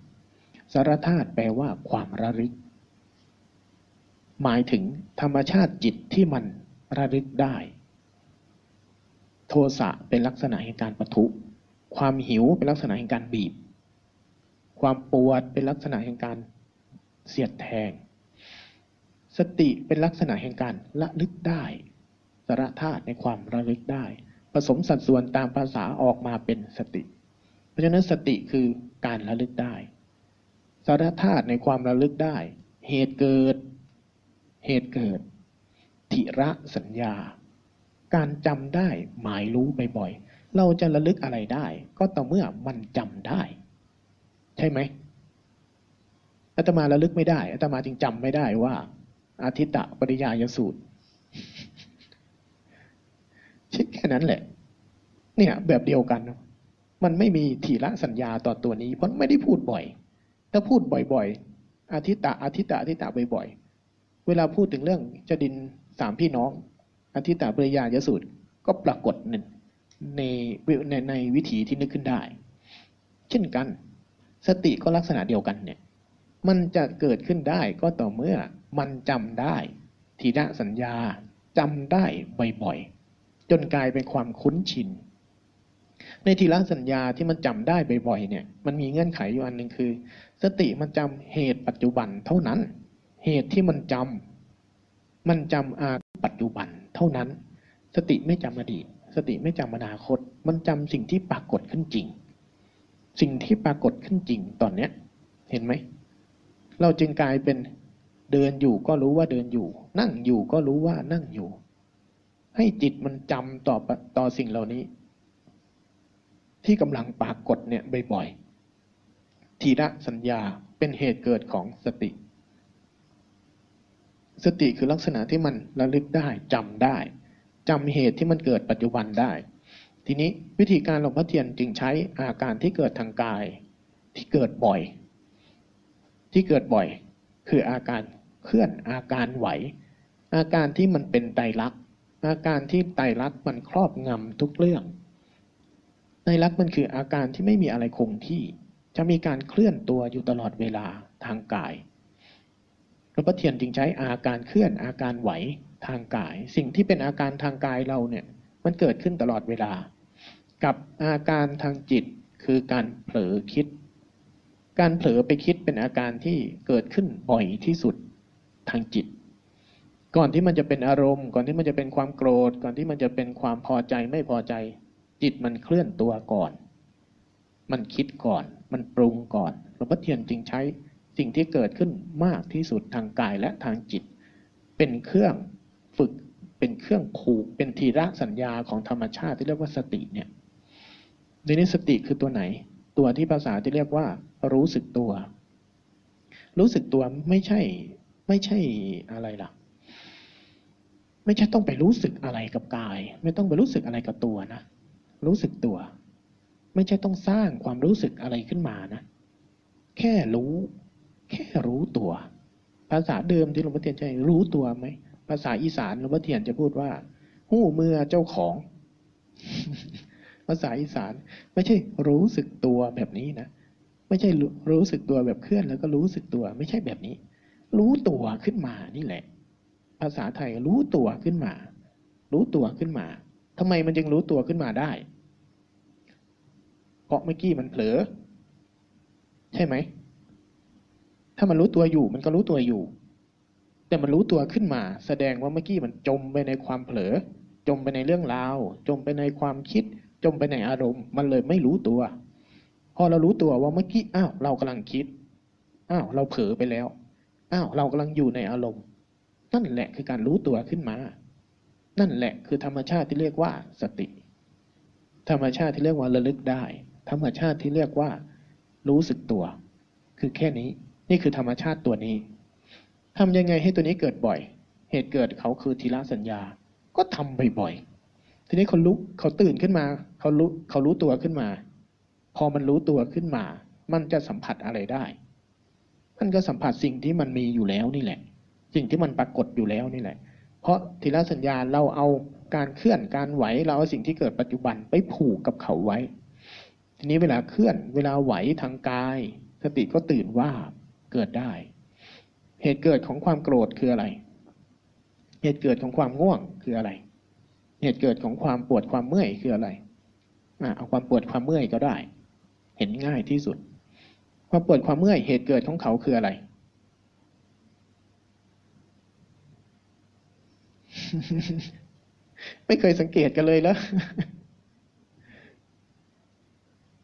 Speaker 2: สารธาตุแปลว่าความระลึก หมายถึงธรรมชาติจิตที่มันระลึกได้ โทสะเป็นลักษณะแห่งการปะทุ ความหิวเป็นลักษณะแห่งการบีบ ความปวดเป็นลักษณะแห่งการเสียดแทง สติเป็นลักษณะแห่งการละลึกได้สารธาตุในความระลึกได้ ผสมสัดส่วนตามภาษาออกมาเป็นสติ เพราะฉะนั้นสติคือการระลึกได้สารธาตุในความระลึกได้ เหตุเกิด เหตุเกิดทิระสัญญา การจำได้หมายรู้บ่อยๆ เราจะระลึกอะไรได้ ก็ต่อเมื่อมันจำได้ ใช่ไหมอาตมาระลึกไม่ได้อาตมาจึงจำไม่ได้ว่า อาทิตตะปริยายสูตรชิดแค่นั้นแหละ เนี่ย แบบเดียวกัน มันไม่มีทีละสัญญาต่อตัวนี้ เพราะไม่ได้พูดบ่อย ถ้าพูดบ่อยๆอาทิตตะอาทิตตะอาทิตตะบ่อยๆเวลาพูดถึงเรื่องจดินสามพี่น้องอาทิตตะปริยายสูตร ก็ปรากฏหนึ่ง ในในในวิถีที่นึกขึ้นได้ เช่นกัน สติก็ลักษณะเดียวกันเนี่ย มันจะเกิดขึ้นได้ก็ต่อเมื่อมันจำได้ทีละสัญญาจำได้บ่อยๆจนกลายเป็นความคุ้นชิน ในทีละสัญญาที่มันจำได้บ่อยๆเนี่ย มันมีเงื่อนไขอยู่อันหนึ่งคือ สติมันจำเหตุปัจจุบันเท่านั้น เหตุที่มันจำมันจำอาปัจจุบันเท่านั้น สติไม่จำอดีต สติไม่จำอนาคต มันจำสิ่งที่ปรากฏขึ้นจริง สิ่งที่ปรากฏขึ้นจริงตอนเนี้ย เห็นไหม เราจึงกลายเป็นเดินอยู่ก็รู้ว่าเดินอยู่ นั่งอยู่ก็รู้ว่านั่งอยู่ ให้จิตมันจำต่อต่อสิ่งเหล่านี้ ที่กำลังปรากฏเนี่ยบ่อยๆทีละสัญญาเป็นเหตุเกิดของสติ สติคือลักษณะที่มันระลึกได้จำได้ จำเหตุที่มันเกิดปัจจุบันได้ ทีนี้วิธีการหลวงพ่อเทียนจึงใช้อาการที่เกิดทางกาย ที่เกิดบ่อย ที่เกิดบ่อย คืออาการเคลื่อนอาการไหว อาการที่มันเป็นไตรลักษณ์อาการที่ไตรลักษณ์มันครอบงำทุกเรื่องไตรลักษณ์มันคืออาการที่ไม่มีอะไรคงที่ จะมีการเคลื่อนตัวอยู่ตลอดเวลาทางกายหลวงพ่อเทียนจึงใช้อาการเคลื่อนอาการไหว ทางกาย สิ่งที่เป็นอาการทางกายเราเนี่ยมันเกิดขึ้นตลอดเวลา กับอาการทางจิตคือการเผลอคิด การเผลอไปคิดเป็นอาการที่เกิดขึ้นบ่อยที่สุดทางจิต ก่อนที่มันจะเป็นอารมณ์ ก่อนที่มันจะเป็นความโกรธ ก่อนที่มันจะเป็นความพอใจไม่พอใจ จิตมันเคลื่อนตัวก่อน มันคิดก่อน มันปรุงก่อนหลวงพ่อเทียนจึงใช้สิ่งที่เกิดขึ้นมากที่สุดทางกายและทางจิต เป็นเครื่อง ฝึกเป็นเครื่องผูกเป็นทีระสัญญาของธรรมชาติที่เรียกว่าสติเนี่ยในนี้สติคือตัวไหน ตัวที่ภาษาที่เรียกว่า รู้สึกตัว รู้สึกตัวไม่ใช่ไม่ใช่อะไรล่ะ ไม่ใช่ต้องไปรู้สึกอะไรกับกาย ไม่ต้องไปรู้สึกอะไรกับตัวนะรู้สึกตัว ไม่ใช่ต้องสร้างความรู้สึกอะไรขึ้นมานะ แค่รู้ แค่รู้ตัว ภาษาเดิมที่หลวงพ่อเทียนใช้รู้ตัวไหม ภาษาอีสานหลวงพ่อเทียนจะพูดว่า หู้เมื่อเจ้าของ ภาษาอีสาน ไม่ใช่รู้สึกตัวแบบนี้นะ ไม่ใช่รู้สึกตัวแบบเคลื่อนแล้วก็รู้สึกตัว ไม่ใช่แบบนี้ รู้ตัวขึ้นมานี่แหละ ภาษาไทยรู้ตัวขึ้นมา รู้ตัวขึ้นมาทำไมมันจึงรู้ตัวขึ้นมาได้ เพราะเมื่อกี้มันเผลอ ใช่ไหมถ้ามันรู้ตัวอยู่ มันก็รู้ตัวอยู่ แต่มันรู้ตัวขึ้นมา แสดงว่าเมื่อกี้มันจมไปในความเผลอ จมไปในเรื่องราว จมไปในความคิด จมไปในอารมณ์ มันเลยไม่รู้ตัว พอเรารู้ตัวว่าเมื่อกี้อ้าวเรากำลังคิดอ้าวเราเผลอไปแล้วอ้าวเรากำลังอยู่ในอารมณ์ นั่นแหละคือการรู้ตัวขึ้นมา นั่นแหละคือธรรมชาติที่เรียกว่าสติ ธรรมชาติที่เรียกว่าระลึกได้ ธรรมชาติที่เรียกว่า รู้สึกตัว คือแค่นี้ นี่คือธรรมชาติตัวนี้ ทำยังไงให้ตัวนี้เกิดบ่อย เหตุเกิดเขาคือทีละสัญญา ก็ทำบ่อยๆ ทีนี้เขาลุกเขาตื่นขึ้นมา เขารู้เขารู้ตัวขึ้นมา พอมันรู้ตัวขึ้นมา มันจะสัมผัสอะไรได้ มันก็สัมผัสสิ่งที่มันมีอยู่แล้วนี่แหละ สิ่งที่มันปรากฏอยู่แล้วนี่แหละ เพราะทีละสัญญาเราเอาการเคลื่อนการไหวเราเอาสิ่งที่เกิดปัจจุบันไปผูกกับเขาไว้ ทีนี้เวลาเคลื่อนเวลาไหวทางกาย สติก็ตื่นว่าเกิดได้ เหตุเกิดของความโกรธคืออะไร เหตุเกิดของความง่วงคืออะไร เหตุเกิดของความปวดความเมื่อยคืออะไรเอาความปวดความเมื่อยก็ได้ เห็นง่ายที่สุด ความปวดความเมื่อยเหตุเกิดของเขาคืออะไร ไม่เคยสังเกตกันเลยแล้ว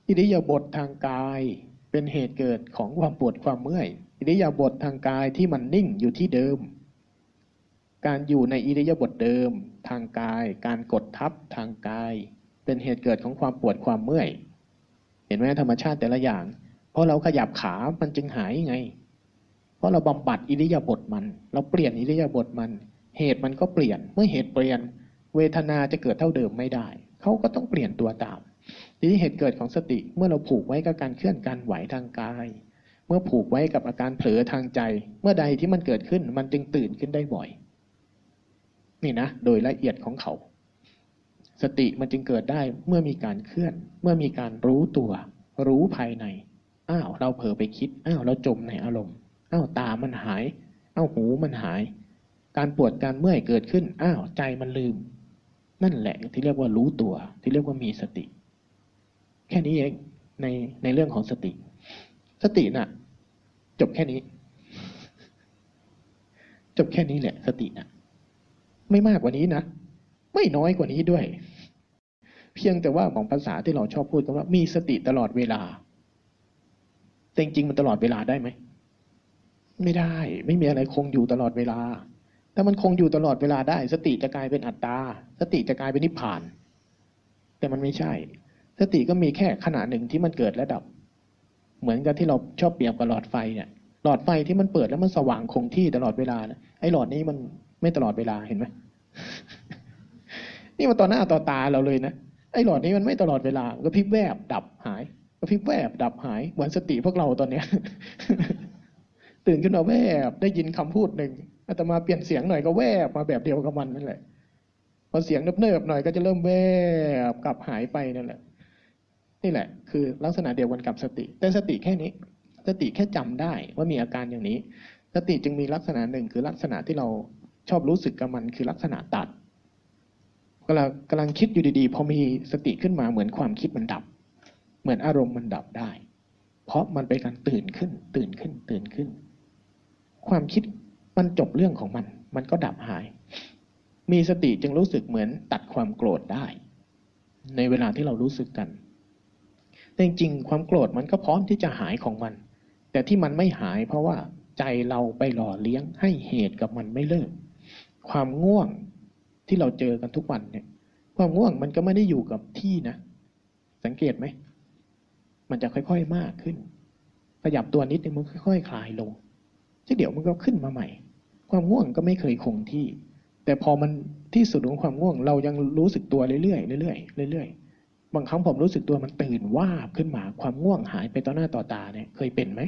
Speaker 2: อิริยาบถทางกายเป็นเหตุเกิดของความปวดความเมื่อยอิริยาบถทางกายที่มันนิ่งอยู่ที่เดิม การอยู่ในอิริยาบถเดิมทางกาย การกดทับทางกาย เป็นเหตุเกิดของความปวดความเมื่อย เห็นไหมธรรมชาติแต่ละอย่าง เพราะเราขยับขามันจึงหายไง เพราะเราบำบัดอิริยาบถมัน เราเปลี่ยนอิริยาบถมัน เหตุมันก็เปลี่ยน เมื่อเหตุเปลี่ยน เวทนาจะเกิดเท่าเดิมไม่ได้ เขาก็ต้องเปลี่ยนตัวตามทีนี้เหตุเกิดของสติเมื่อเราผูกไว้กับการเคลื่อนการไหวทางกาย เมื่อผูกไว้กับอาการเผลอทางใจ เมื่อใดที่มันเกิดขึ้น มันจึงตื่นขึ้นได้บ่อย นี่นะ โดยละเอียดของเขา สติมันจึงเกิดได้เมื่อมีการเคลื่อน เมื่อมีการรู้ตัว รู้ภายใน อ้าว เราเผลอไปคิด อ้าว เราจมในอารมณ์ อ้าว ตามันหาย อ้าว หูมันหาย การปวดการเมื่อยเกิดขึ้น อ้าว ใจมันลืม นั่นแหละที่เรียกว่ารู้ตัว ที่เรียกว่ามีสติ แค่นี้เองในในเรื่องของสติ สตินะ่ะ จบแค่นี้ จบแค่นี้แหละ สตินะ่ะ ไม่มากกว่านี้นะ ไม่น้อยกว่านี้ด้วย เพียงแต่ว่าของภาษาที่เราชอบพูดกันว่ามีสติตลอดเวลา แต่จริงมันตลอดเวลาได้ไหม ไม่ได้ ไม่มีอะไรคงอยู่ตลอดเวลา ถ้ามันคงอยู่ตลอดเวลาได้ สติจะกลายเป็นอัตตา สติจะกลายเป็นนิพพาน แต่มันไม่ใช่ สติก็มีแค่ขณะหนึ่งที่มันเกิดและดับ เหมือนกับที่เราชอบเปรียบกับหลอดไฟเนี่ยหลอดไฟที่มันเปิดแล้วมันสว่างคงที่ตลอดเวลานะไอ้หลอดนี้มันไม่ตลอดเวลาเห็นไหมนี่มันต่อหน้าต่อตาเราเลยนะไอ้หลอดนี้มันไม่ตลอดเวลาก็พริบแวบดับหายก็พริบแวบดับหายเหมือนสติพวกเราตอนเนี้ย ตื่นขึ้นมาแวบได้ยินคำพูดหนึ่งอาตมาเปลี่ยนเสียงหน่อยก็แวบมาแบบเดียวกับมันนั่นแหละพอเสียงเนิบๆหน่อยก็จะเริ่มแวบกลับหายไปนั่นแหละ นี่แหละ คือลักษณะเดียวกันกับสติ แต่สติแค่นี้ สติแค่จำได้ว่ามีอาการอย่างนี้ สติจึงมีลักษณะหนึ่งคือลักษณะที่เราชอบรู้สึกกับมันคือลักษณะตัดกำลังกำลังคิดอยู่ดีๆ พอมีสติขึ้นมาเหมือนความคิดมันดับ เหมือนอารมณ์มันดับได้ เพราะมันเป็นการตื่นขึ้น ตื่นขึ้น ตื่นขึ้น ความคิดมันจบเรื่องของมัน มันก็ดับหาย มีสติจึงรู้สึกเหมือนตัดความโกรธได้ ในเวลาที่เรารู้สึกกัน แต่จริงๆความโกรธมันก็พร้อมที่จะหายของมัน แต่ที่มันไม่หายเพราะว่าใจเราไปหล่อเลี้ยงให้เหตุกับมันไม่เลิก ความง่วงที่เราเจอกันทุกวันเนี่ย ความง่วงมันก็ไม่ได้อยู่กับที่นะ สังเกตไหม มันจะค่อยๆมากขึ้น ขยับตัวนิดนึงมันค่อยๆคลายลงเดี๋ยวมันก็ขึ้นมาใหม่ ความง่วงก็ไม่เคยคงที่ แต่พอมันที่สุดของความง่วงเรายังรู้สึกตัวเรื่อยๆเรื่อยๆเรื่อยๆ บางครั้งผมรู้สึกตัวมันตื่นว่าบขึ้นมาความง่วงหายไปต่อหน้าต่อตาเนี่ยเคยเป็นไหม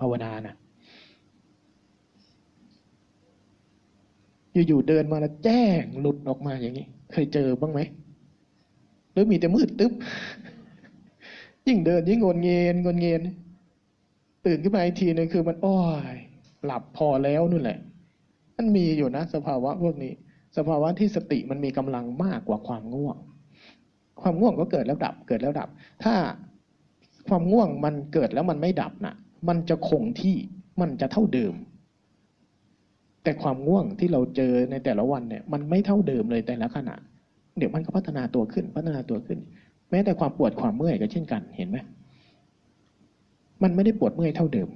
Speaker 2: ภาวนานะอยู่ๆเดินมาแล้วแจ้งหลุดออกมาอย่างนี้ เคยเจอบ้างไหมหรือมีแต่มืดตึ๊บยิ่งเดินยิ่งงนเงียนงนเงียนตื่นขึ้นมาอีกทีนึงคือมันอ้อยหลับพอแล้วนู่นแหละ มันมีอยู่นะ สภาวะพวกนี้ สภาวะที่สติมันมีกำลังมากกว่าความง่วง ความง่วงก็เกิดแล้วดับ เกิดแล้วดับ ถ้าความง่วงมันเกิดแล้วมันไม่ดับนะ่ะ มันจะคงที่มันจะเท่าเดิม แต่ความง่วงที่เราเจอในแต่ละวันเนี่ย มันไม่เท่าเดิมเลยแต่ละขณะ เดี๋ยวมันก็พัฒนาตัวขึ้น พัฒนาตัวขึ้น แม้แต่ความปวดความเมื่อยก็เช่นกันเห็นไหมมันไม่ได้ปวดเมื่อยเท่าเดิม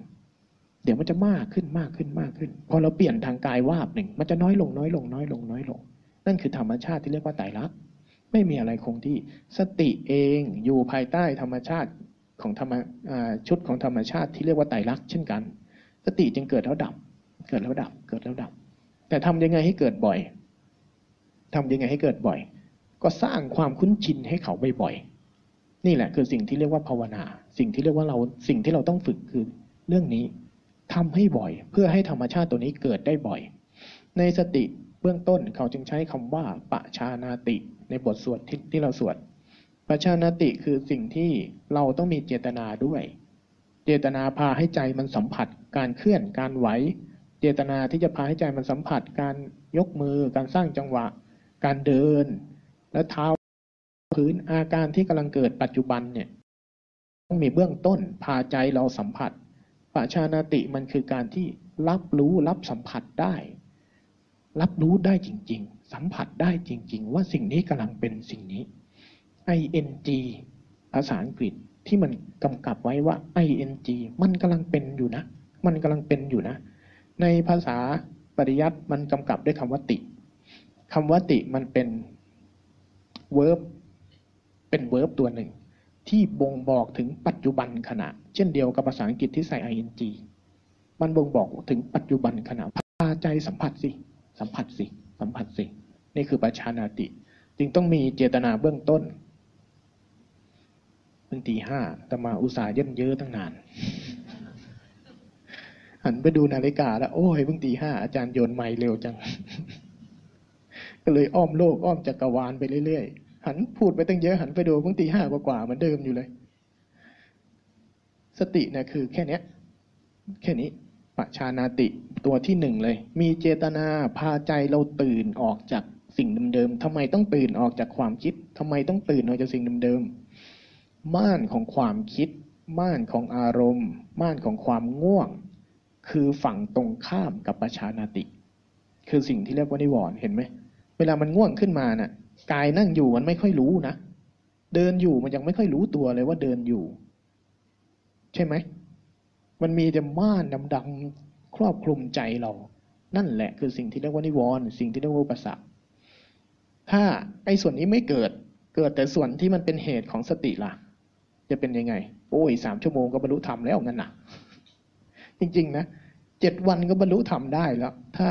Speaker 2: เดี๋ยวมันจะมากขึ้นมากขึ้นมากขึ้น พอเราเปลี่ยนทางกายวาบหนึ่ง มันจะน้อยลงน้อยลงน้อยลงน้อยลง นั่นคือธรรมชาติที่เรียกว่าไตรลักษณ์ ไม่มีอะไรคงที่ สติเองอยู่ภายใต้ธรรมชาติของธรรมชุดของธรรมชาติที่เรียกว่าไตรลักษณ์เช่นกัน สติจึงเกิดแล้วดับ เกิดแล้วดับ เกิดแล้วดับ แต่ทำยังไงให้เกิดบ่อยทำยังไงให้เกิดบ่อย ก็สร้างความคุ้นชินให้เขาบ่อยๆนี่แหละคือสิ่งที่เรียกว่าภาวนา สิ่งที่เรียกว่าเราสิ่งที่เราต้องฝึกคือเรื่องนี้ทำให้บ่อย เพื่อให้ธรรมชาติตัวนี้เกิดได้บ่อย ในสติเบื้องต้นเขาจึงใช้คำว่าปะชานาติ ในบทสวดทที่เราสวดปะชานาติคือสิ่งที่เราต้องมีเจตนาด้วย เจตนาพาให้ใจมันสัมผัส การเคลื่อนการไหว เจตนาที่จะพาให้ใจมันสัมผัส การยกมือ การสร้างจังหวะ การเดิน และเท้าพื้นอาการที่กำลังเกิดปัจจุบันเนี่ยต้องมีเบื้องต้นพาใจเราสัมผัสปัชานาติมันคือการที่รับรู้รับสัมผัสได้ รับรู้ได้จริง ๆ สัมผัสได้จริง ๆ ว่าสิ่งนี้กำลังเป็นสิ่งนี้ ing ภาษาอังกฤษที่มันกำกับไว้ว่า ing มันกำลังเป็นอยู่นะ มันกำลังเป็นอยู่นะ ในภาษาปริยัติมันกำกับด้วยคำว่าติคำว่าติมันเป็น verb เป็น verb ตัวหนึ่ง ที่บ่งบอกถึงปัจจุบันขณะ เช่นเดียวกับภาษาอังกฤษที่ใส่ ing มันบ่งบอกถึงปัจจุบันขณะพาใจสัมผัสสิ สัมผัสสิ สัมผัสสิ นี่คือปัจชานาติ จึงต้องมีเจตนาเบื้องต้นเพิ่งตีห้าแต่มาอุตส่าห์เย็นเยอะตั้งนาน หันไปดูนาฬิกาแล้ว โอ้ยเพิ่งตีห้าอาจารย์โยนไม้เร็วจัง ก็เลยอ้อมโลกอ้อมจักรวาลไปเรื่อยๆ หันพูดไปตั้งเยอะหันไปดูพุ่งตีห้ากว่าๆเหมือนเดิมอยู่เลย สตินะคือแค่นี้แค่นี้ ปัจชานาติตัวที่หนึ่งเลย มีเจตนาพาใจเราตื่นออกจากสิ่งเดิมๆทำไมต้องตื่นออกจากความคิดทำไมต้องตื่นออกจากสิ่งเดิมๆม่านของความคิด ม่านของอารมณ์ ม่านของความง่วง คือฝั่งตรงข้ามกับปัจชานาติ คือสิ่งที่เรียกว่านิวรณ์เห็นไหมเวลามันง่วงขึ้นมานะ่ะกายนั่งอยู่มันไม่ค่อยรู้นะเดินอยู่มันยังไม่ค่อยรู้ตัวเลยว่าเดินอยู่ ใช่ไหม มันมีแต่ม่านดำๆครอบคลุมใจเรา นั่นแหละคือสิ่งที่เรียกว่านิวรณ์สิ่งที่เรียกว่าอุปสรรคถ้าไอ้ส่วนนี้ไม่เกิดเกิดแต่ส่วนที่มันเป็นเหตุของสติล่ะ จะเป็นยังไง โอ้ยสามชั่วโมงก็บรรลุธรรมแล้วงั้นนะจริงๆนะเจ็ดวันก็บรรลุธรรมได้แล้ว ถ้า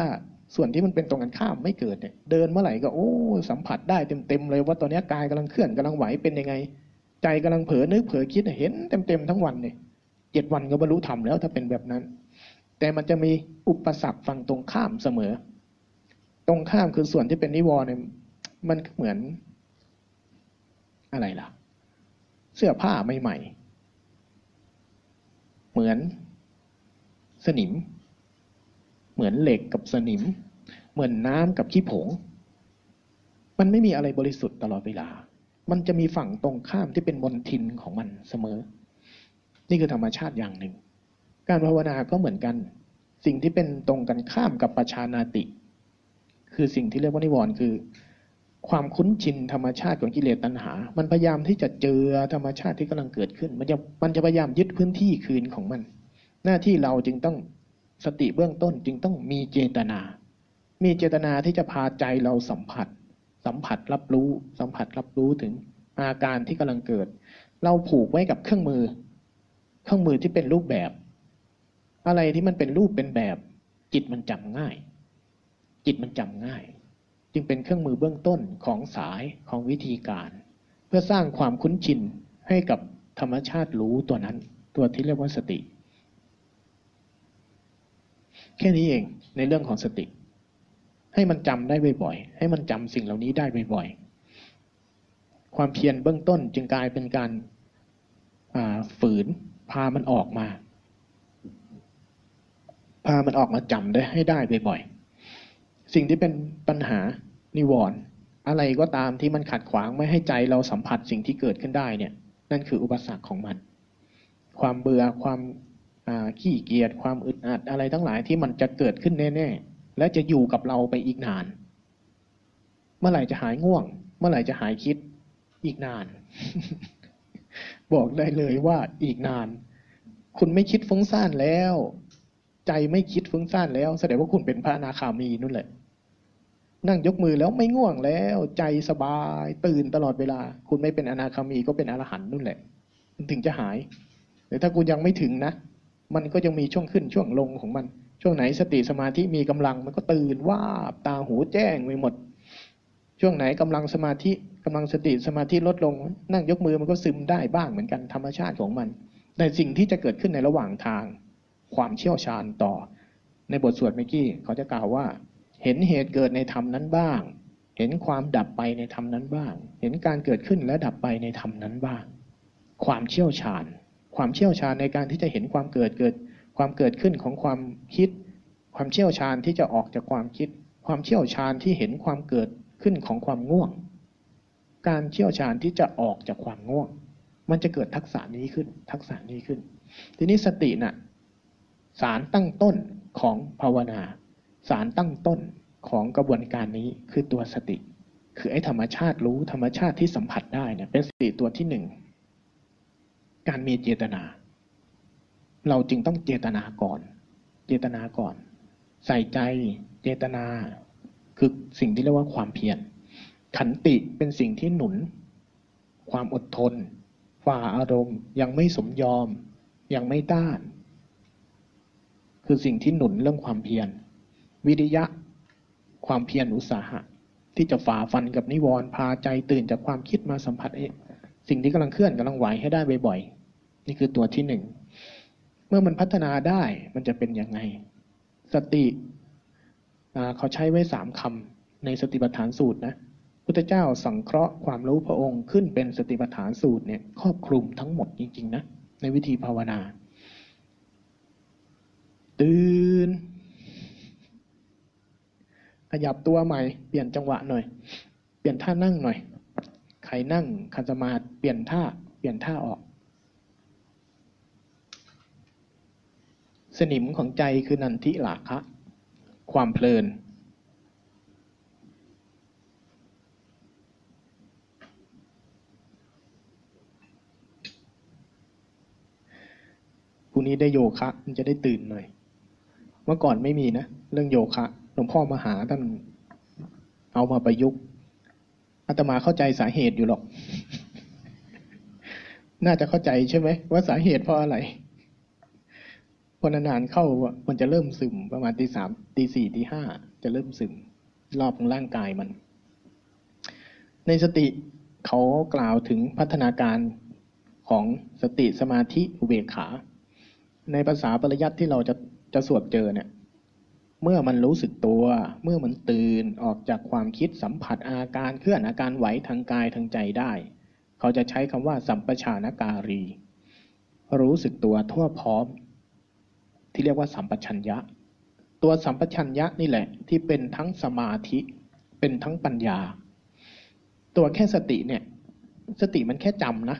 Speaker 2: ส่วนที่มันเป็นตรงกันข้ามไม่เกิดเนี่ย เดินเมื่อไหร่ก็โอ้สัมผัสได้เต็มๆเลยว่าตอนนี้กายกำลังเคลื่อนกำลังไหวเป็นยังไง ใจกำลังเผลอนึกเผลอคิดเห็นเต็มๆทั้งวันเนี่ย เจ็ดวันก็บรรลุธรรมแล้วถ้าเป็นแบบนั้น แต่มันจะมีอุปสรรคฝั่งตรงข้ามเสมอ ตรงข้ามคือส่วนที่เป็นนิวรณ์เนี่ยมันเหมือนอะไรล่ะ เสื้อผ้าใหม่ๆเหมือนสนิม เหมือนเหล็กกับสนิม เหมือนน้ำกับขี้ผง มันไม่มีอะไรบริสุทธิ์ตลอดเวลา มันจะมีฝั่งตรงข้ามที่เป็นมนทินของมันเสมอ นี่คือธรรมชาติอย่างหนึ่ง การภาวนาก็เหมือนกัน สิ่งที่เป็นตรงกันข้ามกับปัจชานาติ คือสิ่งที่เรียกว่านิวรณ์คือ ความคุ้นชินธรรมชาติของกิเลสตัณหา มันพยายามที่จะเจอธรรมชาติที่กำลังเกิดขึ้น มันจะมันจะพยายามยึดพื้นที่คืนของมัน หน้าที่เราจึงต้องสติเบื้องต้นจึงต้องมีเจตนา มีเจตนาที่จะพาใจเราสัมผัส สัมผัสรับรู้ สัมผัสรับรู้ถึงอาการที่กำลังเกิด เราผูกไว้กับเครื่องมือ เครื่องมือที่เป็นรูปแบบ อะไรที่มันเป็นรูปเป็นแบบ จิตมันจำง่าย จิตมันจำง่าย จึงเป็นเครื่องมือเบื้องต้นของสายของวิธีการ เพื่อสร้างความคุ้นชินให้กับธรรมชาติรู้ตัวนั้น ตัวที่เรียกว่าสติ แค่นี้เองในเรื่องของสติ ให้มันจำได้บ่อยๆให้มันจำสิ่งเหล่านี้ได้บ่อยๆความเพียรเบื้องต้นจึงกลายเป็นการฝืน พามันออกมา พามันออกมาจำได้ให้ได้บ่อยๆสิ่งที่เป็นปัญหานิวรณ์อะไรก็ตามที่มันขัดขวางไม่ให้ใจเราสัมผัสสิ่งที่เกิดขึ้นได้เนี่ย นั่นคืออุปสรรคของมัน ความเบื่อความขี้เกียจความอึดอัดอะไรทั้งหลายที่มันจะเกิดขึ้นแน่ๆและจะอยู่กับเราไปอีกนาน เมื่อไหร่จะหายง่วง เมื่อไหร่จะหายคิดอีกนาน บอกได้เลยว่าอีกนาน คุณไม่คิดฟุ้งซ่านแล้ว ใจไม่คิดฟุ้งซ่านแล้ว แสดงว่าคุณเป็นพระอนาคามีนั่นแหละ นั่งยกมือแล้วไม่ง่วงแล้ว ใจสบาย ตื่นตลอดเวลา คุณไม่เป็นอนาคามีก็เป็นอรหันต์นั่นแหละมันถึงจะหายแต่ถ้าคุณยังไม่ถึงนะ มันก็ยังมีช่วงขึ้นช่วงลงของมัน ช่วงไหนสติสมาธิมีกำลังมันก็ตื่นว่าตาหูแจ้งไปหมด ช่วงไหนกำลังสมาธิกำลังสติสมาธิลดลง นั่งยกมือมันก็ซึมได้บ้างเหมือนกันธรรมชาติของมัน แต่สิ่งที่จะเกิดขึ้นในระหว่างทาง ความเชี่ยวชาญต่อ ในบทสวดเมื่อกี้เขาจะกล่าวว่า เห็นเหตุเกิดในธรรมนั้นบ้าง เห็นความดับไปในธรรมนั้นบ้าง เห็นการเกิดขึ้นและดับไปในธรรมนั้นบ้าง ความเชี่ยวชาญ ความเชี่ยวชาญในการที่จะเห็นความเกิดเกิด ความเกิดขึ้นของความคิด ความเชี่ยวชาญที่จะออกจากความคิด ความเชี่ยวชาญที่เห็นความเกิด ขึ้นของความง่วง การเชี่ยวชาญที่จะออกจากความง่วง มันจะเกิดทักษะนี้ขึ้น ทักษะนี้ขึ้น ทีนี้สตินะ่ะสารตั้งต้นของภาวนา สารตั้งต้นของกระบวนการนี้คือตัวสติ คือไอ้ธรรมชาติรู้ธรรมชาติที่สัมผัสได้เนี่ยเป็นสติตัวที่หนึ่งการมีเจตนา เราจึงต้องเจตนาก่อน เจตนาก่อน ใส่ใจ เจตนา คือสิ่งที่เรียกว่าความเพียรขันติเป็นสิ่งที่หนุน ความอดทน ฝ่าอารมณ์ ยังไม่สมยอม ยังไม่ต้าน คือสิ่งที่หนุนเรื่องความเพียร วิริยะ ความเพียรอุตสาหะ ที่จะฝ่าฟันกับนิวรณ์พาใจตื่นจากความคิดมาสัมผัสเองสิ่งที่กำลังเคลื่อนกำลังไหวให้ได้บ่อยๆ นี่คือตัวที่หนึ่ง เมื่อมันพัฒนาได้มันจะเป็นยังไง สติ เขาใช้ไว้สามคำในสติปัฏฐานสูตรนะพุทธเจ้าสังเคราะห์ความรู้พระองค์ขึ้นเป็นสติปัฏฐานสูตรเนี่ยครอบคลุมทั้งหมดจริงๆนะในวิธีภาวนา ตื่น ขยับตัวใหม่ เปลี่ยนจังหวะหน่อย เปลี่ยนท่านั่งหน่อยใครนั่งคันสมาธิเปลี่ยนท่า เปลี่ยนท่าออก สนิมของใจคือนันทิหลาคะ ความเพลิน พรุ่งนี้ได้โยคะ มันจะได้ตื่นหน่อย เมื่อก่อนไม่มีนะ เรื่องโยคะหลวงพ่อมาหาท่านเอามาประยุกต์อาตมาเข้าใจสาเหตุอยู่หรอก น่าจะเข้าใจใช่ไหมว่าสาเหตุเพราะอะไร พอนานๆเข้ามันจะเริ่มซึมประมาณตีสามตีสี่ตีห้าจะเริ่มซึม รอบของร่างกายมัน ในสติเขากล่าวถึงพัฒนาการของสติสมาธิอุเบกขา ในภาษาปริยัติที่เราจะจะสวดเจอเนี่ยเมื่อมันรู้สึกตัว เมื่อมันตื่นออกจากความคิดสัมผัสอาการเคลื่อนอาการไหวทางกายทางใจได้ เขาจะใช้คำว่าสัมปชานการี รู้สึกตัวทั่วพร้อม ที่เรียกว่าสัมปชัญญะ ตัวสัมปชัญญะนี่แหละ ที่เป็นทั้งสมาธิเป็นทั้งปัญญา ตัวแค่สติเนี่ย สติมันแค่จำนะ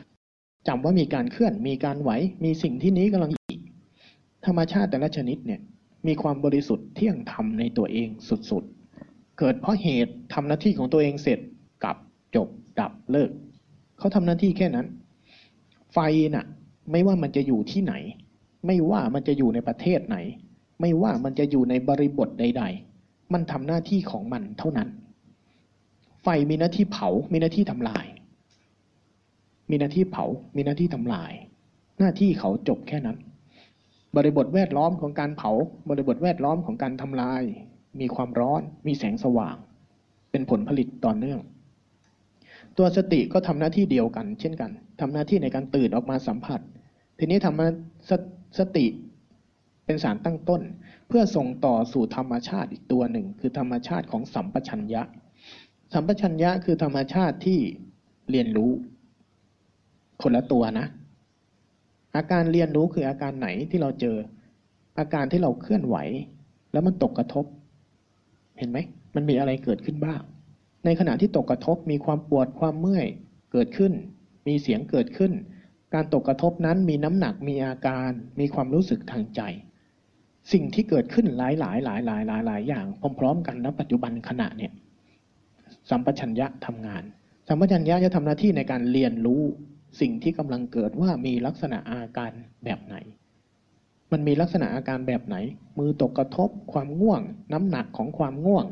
Speaker 2: จำว่ามีการเคลื่อนมีการไหว มีสิ่งที่นี้กำลังธรรมชาติแต่ละชนิดเนี่ยมีความบริสุทธิ์เที่ยงธรรมในตัวเองสุดๆ เกิดเพราะเหตุทำหน้าที่ของตัวเองเสร็จกลับจบดับเลิก เขาทำหน้าที่แค่นั้น ไฟน่ะ ไม่ว่ามันจะอยู่ที่ไหน ไม่ว่ามันจะอยู่ในประเทศไหน ไม่ว่ามันจะอยู่ในบริบทใด ๆ มันทำหน้าที่ของมันเท่านั้น ไฟมีหน้าที่เผา มีหน้าที่ทำลาย มีหน้าที่เผา มีหน้าที่ทำลาย หน้าที่เขาจบแค่นั้น บริบทแวดล้อมของการเผา บริบทแวดล้อมของการทำลาย มีความร้อน มีแสงสว่าง เป็นผลผลิตต่อเนื่อง ตัวสติก็ทำหน้าที่เดียวกัน เช่นกันทำหน้าที่ในการตื่นออกมาสัมผัส ทีนี้ทำมาส สติเป็นสารตั้งต้น เพื่อส่งต่อสู่ธรรมชาติอีกตัวหนึ่ง คือธรรมชาติของสัมปชัญญะ สัมปชัญญะคือธรรมชาติที่เรียนรู้ คนละตัวนะ อาการเรียนรู้คืออาการไหนที่เราเจอ อาการที่เราเคลื่อนไหว แล้วมันตกกระทบ เห็นไหมมันมีอะไรเกิดขึ้นบ้าง ในขณะที่ตกกระทบมีความปวดความเมื่อยเกิดขึ้น มีเสียงเกิดขึ้น การตกกระทบนั้นมีน้ำหนักมีอาการ มีความรู้สึกทางใจ สิ่งที่เกิดขึ้นหลายหลายหลายหลายหลายหลายอย่างพร้อมๆกันณปัจจุบันขณะเนี่ยสัมปชัญญะทำงาน สัมปชัญญะจะทำหน้าที่ในการเรียนรู้สิ่งที่กำลังเกิดว่ามีลักษณะอาการแบบไหน มันมีลักษณะอาการแบบไหน มือตกกระทบ ความง่วง น้ำหนักของความง่วง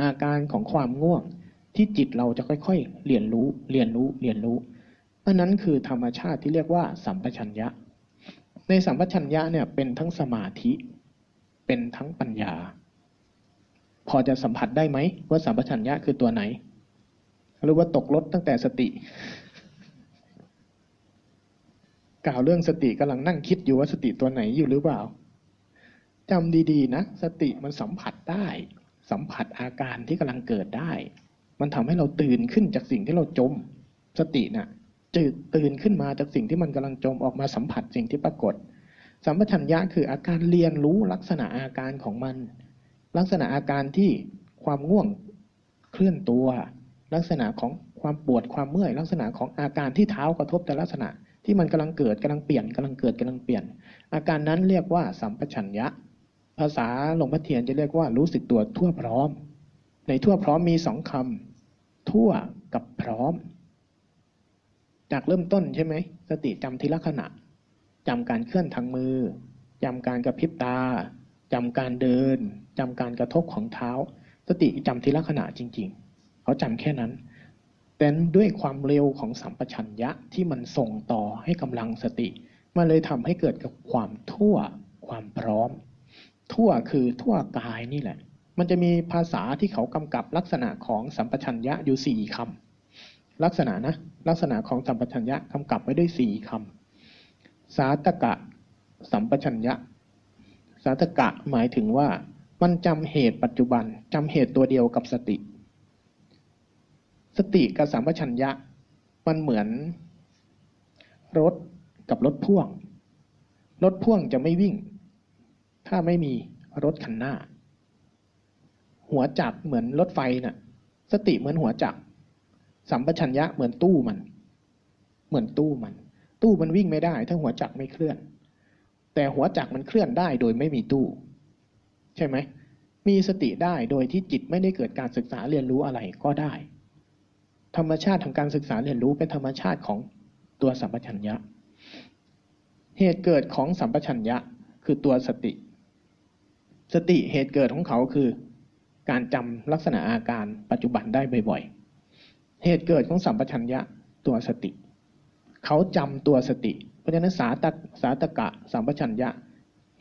Speaker 2: อาการของความง่วง ที่จิตเราจะค่อย ๆ เรียนรู้ เรียนรู้ เรียนรู้ อันนั้นคือธรรมชาติที่เรียกว่าสัมปชัญญะ ในสัมปชัญญะเนี่ยเป็นทั้งสมาธิเป็นทั้งปัญญา พอจะสัมผัสได้ไหมว่าสัมปชัญญะคือตัวไหนหรือว่าตกรถตั้งแต่สติ กล่าวเรื่องสติกำลังนั่งคิดอยู่ว่าสติตัวไหนอยู่หรือเปล่าจำดีๆนะสติมันสัมผัสได้ สัมผัสอาการที่กำลังเกิดได้ มันทำให้เราตื่นขึ้นจากสิ่งที่เราจม สตินะ่ะ จืดตื่นขึ้นมาจากสิ่งที่มันกำลังจมออกมาสัมผัสสิ่งที่ปรากฏ สัมปชัญญะคืออาการเรียนรู้ลักษณะอาการของมัน ลักษณะอาการที่ความง่วงเคลื่อนตัว ลักษณะของความปวดความเมื่อย ลักษณะของอาการที่เท้ากระทบแต่ลักษณะที่มันกำลังเกิดกำลังเปลี่ยนกำลังเกิดกำลังเปลี่ยน อาการนั้นเรียกว่าสัมปชัญญะ ภาษาหลวงพ่อเทียนจะเรียกว่ารู้สึกตัวทั่วพร้อม ในทั่วพร้อมมีสองคำทั่วกับพร้อม จากเริ่มต้นใช่ไหมสติจำทีละขณะจำการเคลื่อนทางมือจำการกระพริบตาจำการเดินจำการกระทบของเท้า สติจำทีละขณะจริง ๆ เขาจำแค่นั้น แต่ด้วยความเร็วของสัมปชัญญะที่มันส่งต่อให้กำลังสติมันเลยทำให้เกิดกับความทั่วความพร้อม ทั่วคือทั่วกายนี่แหละ มันจะมีภาษาที่เขากำกับลักษณะของสัมปชัญญะอยู่สี่คำ ลักษณะนะลักษณะของสัมปชัญญะกำกับไว้ด้วยสี่คำสาตกะสัมปชัญญะ สาตกะหมายถึงว่ามันจำเหตุปัจจุบันจำเหตุตัวเดียวกับสติ สติกับสัมปชัญญะ มันเหมือน รถกับรถพ่วง รถพ่วงจะไม่วิ่ง ถ้าไม่มีรถคันหน้า หัวจักรเหมือนรถไฟนะ่ะ สติเหมือนหัวจักร สัมปชัญญะเหมือนตู้มัน เหมือนตู้มัน ตู้มันวิ่งไม่ได้ ถ้าหัวจักรไม่เคลื่อน แต่หัวจักรมันเคลื่อนได้โดยไม่มีตู้ ใช่ไหมมีสติได้โดยที่จิตไม่ได้เกิดการศึกษาเรียนรู้อะไรก็ได้ ธรรมชาติของการศึกษาเรียนรู้เป็นธรรมชาติของตัวสัมปชัญญะ เหตุเกิดของสัมปชัญญะคือตัวสติ สติเหตุเกิดของเขาคือ การจำลักษณะอาการปัจจุบันได้บ่อยๆ เหตุเกิดของสัมปชัญญะตัวสติ เขาจำตัวสติ เพราะฉะนั้นสาตสาตกะสัมปชัญญะ